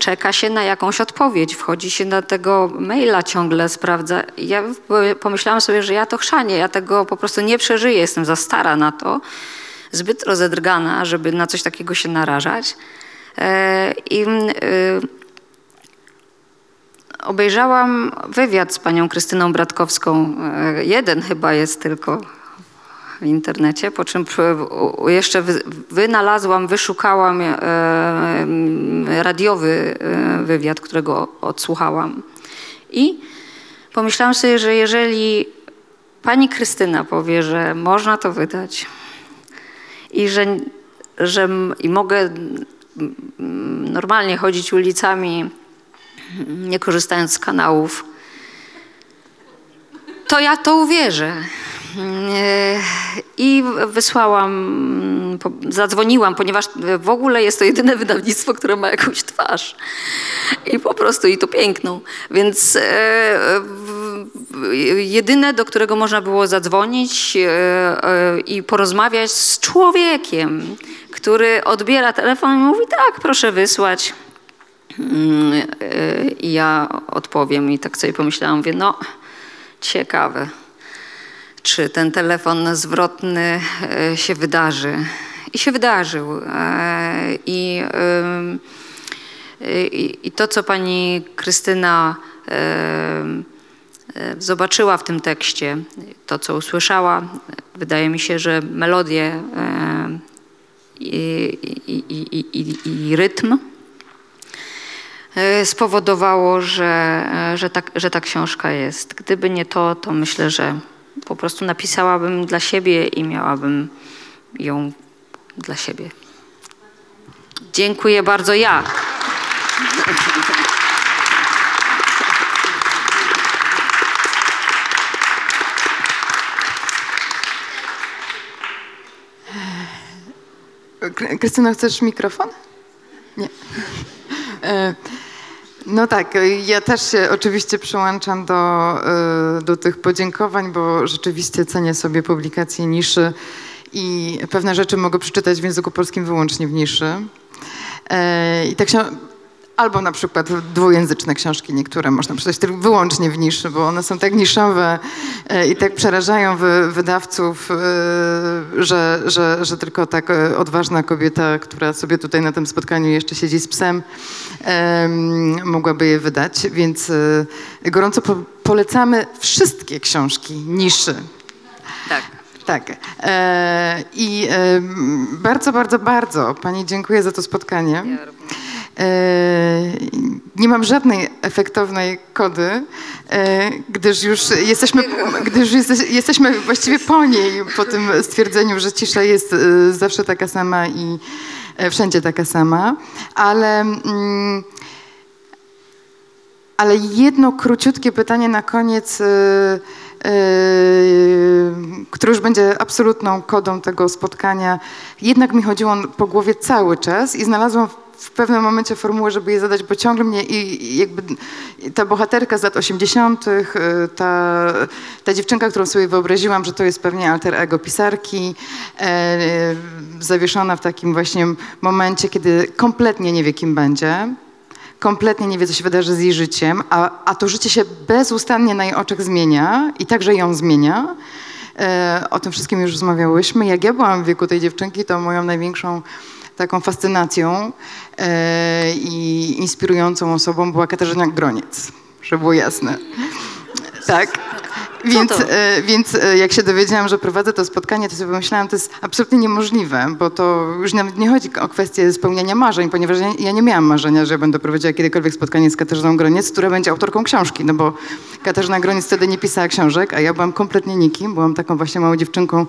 Czeka się na jakąś odpowiedź, wchodzi się na tego maila ciągle, sprawdza. Ja pomyślałam sobie, że ja to chrzanie, ja tego po prostu nie przeżyję, jestem za stara na to, zbyt rozedrgana, żeby na coś takiego się narażać. E, I y, obejrzałam wywiad z panią Krystyną Bratkowską. E, Jeden chyba jest tylko w internecie, po czym jeszcze wy- wynalazłam, wyszukałam e, mm, radiowy e, wywiad, którego odsłuchałam. I pomyślałam sobie, że jeżeli pani Krystyna powie, że można to wydać i że, że i mogę normalnie chodzić ulicami, nie korzystając z kanałów, to ja to uwierzę. E, I wysłałam, zadzwoniłam, ponieważ w ogóle jest to jedyne wydawnictwo, które ma jakąś twarz. I po prostu i to piękną. Więc e, jedyne, do którego można było zadzwonić e, i porozmawiać z człowiekiem, który odbiera telefon i mówi tak, proszę wysłać. Mm, I ja odpowiem i tak sobie pomyślałam, mówię, no ciekawe, czy ten telefon zwrotny e, się wydarzy. I się wydarzył. E, I, ym, i, i to, co pani Krystyna e, zobaczyła w tym tekście, to, co usłyszała, wydaje mi się, że melodię e, i, i, i, i, rytm e, spowodowało, że, e, że, tak, że ta książka jest. Gdyby nie to, to myślę, że po prostu napisałabym dla siebie i miałabym ją dla siebie. Dziękuję bardzo ja. Kry- Krystyno, chcesz mikrofon? Nie. No tak, e, ja też się oczywiście przyłączam do, e, do tych podziękowań, bo rzeczywiście cenię sobie publikacje niszy i pewne rzeczy mogę przeczytać w języku polskim wyłącznie w niszy. E, I tak się, albo na przykład dwujęzyczne książki niektóre można przeczytać tylko wyłącznie w niszy, bo one są tak niszowe e, i tak przerażają wy, wydawców, e, że, że, że tylko tak e, odważna kobieta, która sobie tutaj na tym spotkaniu jeszcze siedzi z psem, em, mogłaby je wydać. Więc gorąco po, polecamy wszystkie książki niszy. Tak. Tak. I bardzo, bardzo, bardzo Pani dziękuję za to spotkanie. E, nie mam żadnej efektownej kody, e, gdyż już jesteśmy, gdyż jeste, jesteśmy właściwie po niej, po tym stwierdzeniu, że cisza jest e, zawsze taka sama i wszędzie taka sama, ale... Mm, ale jedno króciutkie pytanie na koniec, które już będzie absolutną kodą tego spotkania. Jednak mi chodziło po głowie cały czas i znalazłam w pewnym momencie formułę, żeby je zadać, bo ciągle mnie i i jakby ta bohaterka z lat 80., y, ta, ta dziewczynka, którą sobie wyobraziłam, że to jest pewnie alter ego pisarki, e, zawieszona w takim właśnie momencie, kiedy kompletnie nie wie, kim będzie kompletnie nie wie, co się wydarzy z jej życiem, a, a to życie się bezustannie na jej oczach zmienia i także ją zmienia. E, o tym wszystkim już rozmawiałyśmy. Jak ja byłam w wieku tej dziewczynki, to moją największą taką fascynacją e, i inspirującą osobą była Katarzyna Groniec, żeby było jasne. Tak. Więc, e, więc e, jak się dowiedziałam, że prowadzę to spotkanie, to sobie pomyślałam, to jest absolutnie niemożliwe, bo to już nawet nie chodzi o kwestię spełniania marzeń, ponieważ ja, ja nie miałam marzenia, że będę prowadziła kiedykolwiek spotkanie z Katarzyną Groniec, która będzie autorką książki, no bo Katarzyna Groniec wtedy nie pisała książek, a ja byłam kompletnie nikim, byłam taką właśnie małą dziewczynką,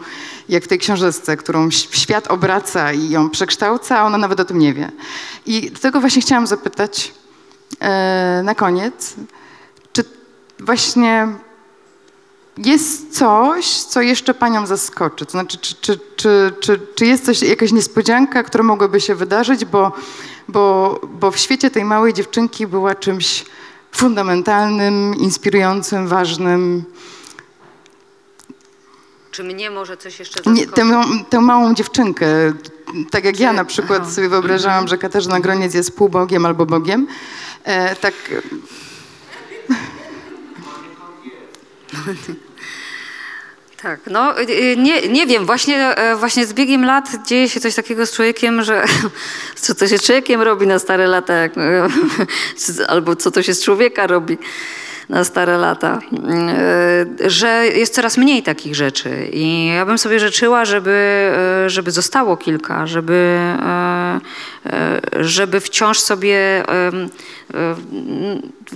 jak w tej książeczce, którą świat obraca i ją przekształca, a ona nawet o tym nie wie. I dlatego właśnie chciałam zapytać e, na koniec, czy właśnie jest coś, co jeszcze panią zaskoczy? To znaczy, czy, czy, czy, czy, czy jest coś, jakaś niespodzianka, która mogłaby się wydarzyć, bo, bo, bo w świecie tej małej dziewczynki była czymś fundamentalnym, inspirującym, ważnym. Czy mnie może coś jeszcze Nie, zaskoczy? tę, małą- tę małą dziewczynkę, tak jak ja Czy- na przykład aha. sobie wyobrażałam, że Katarzyna Groniec jest półbogiem albo bogiem, e, tak Tak, no y, y, nie, nie wiem, właśnie, e, właśnie z biegiem lat dzieje się coś takiego z człowiekiem, że co to się człowiekiem robi na stare lata, jak, e, albo co to się z człowieka robi na stare lata, e, że jest coraz mniej takich rzeczy i ja bym sobie życzyła, żeby, żeby zostało kilka, żeby, żeby wciąż sobie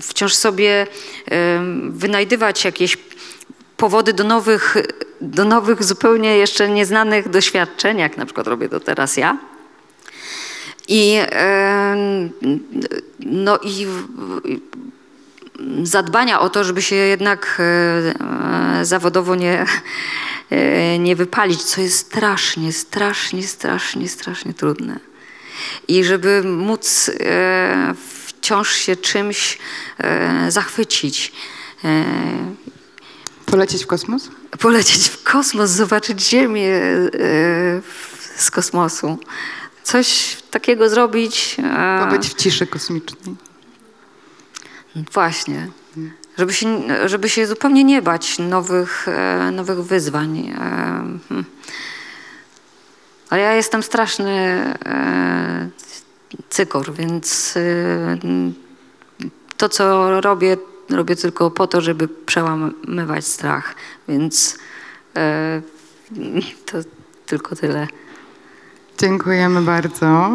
wciąż sobie wynajdywać jakieś powody do nowych, do nowych, zupełnie jeszcze nieznanych doświadczeń, jak na przykład robię to teraz ja. I, no i zadbania o to, żeby się jednak e, zawodowo nie, e, nie wypalić, co jest strasznie, strasznie, strasznie, strasznie trudne. I żeby móc e, wciąż się czymś zachwycić. Polecieć w kosmos? polecieć w kosmos, zobaczyć Ziemię e, z kosmosu. Coś takiego zrobić. Pobyć w ciszy kosmicznej. Właśnie. Żeby się, żeby się zupełnie nie bać nowych, e, nowych wyzwań. E, hmm. Ale ja jestem straszny cykor, więc to, co robię, robię tylko po to, żeby przełamywać strach. Więc e, to tylko tyle. Dziękujemy bardzo.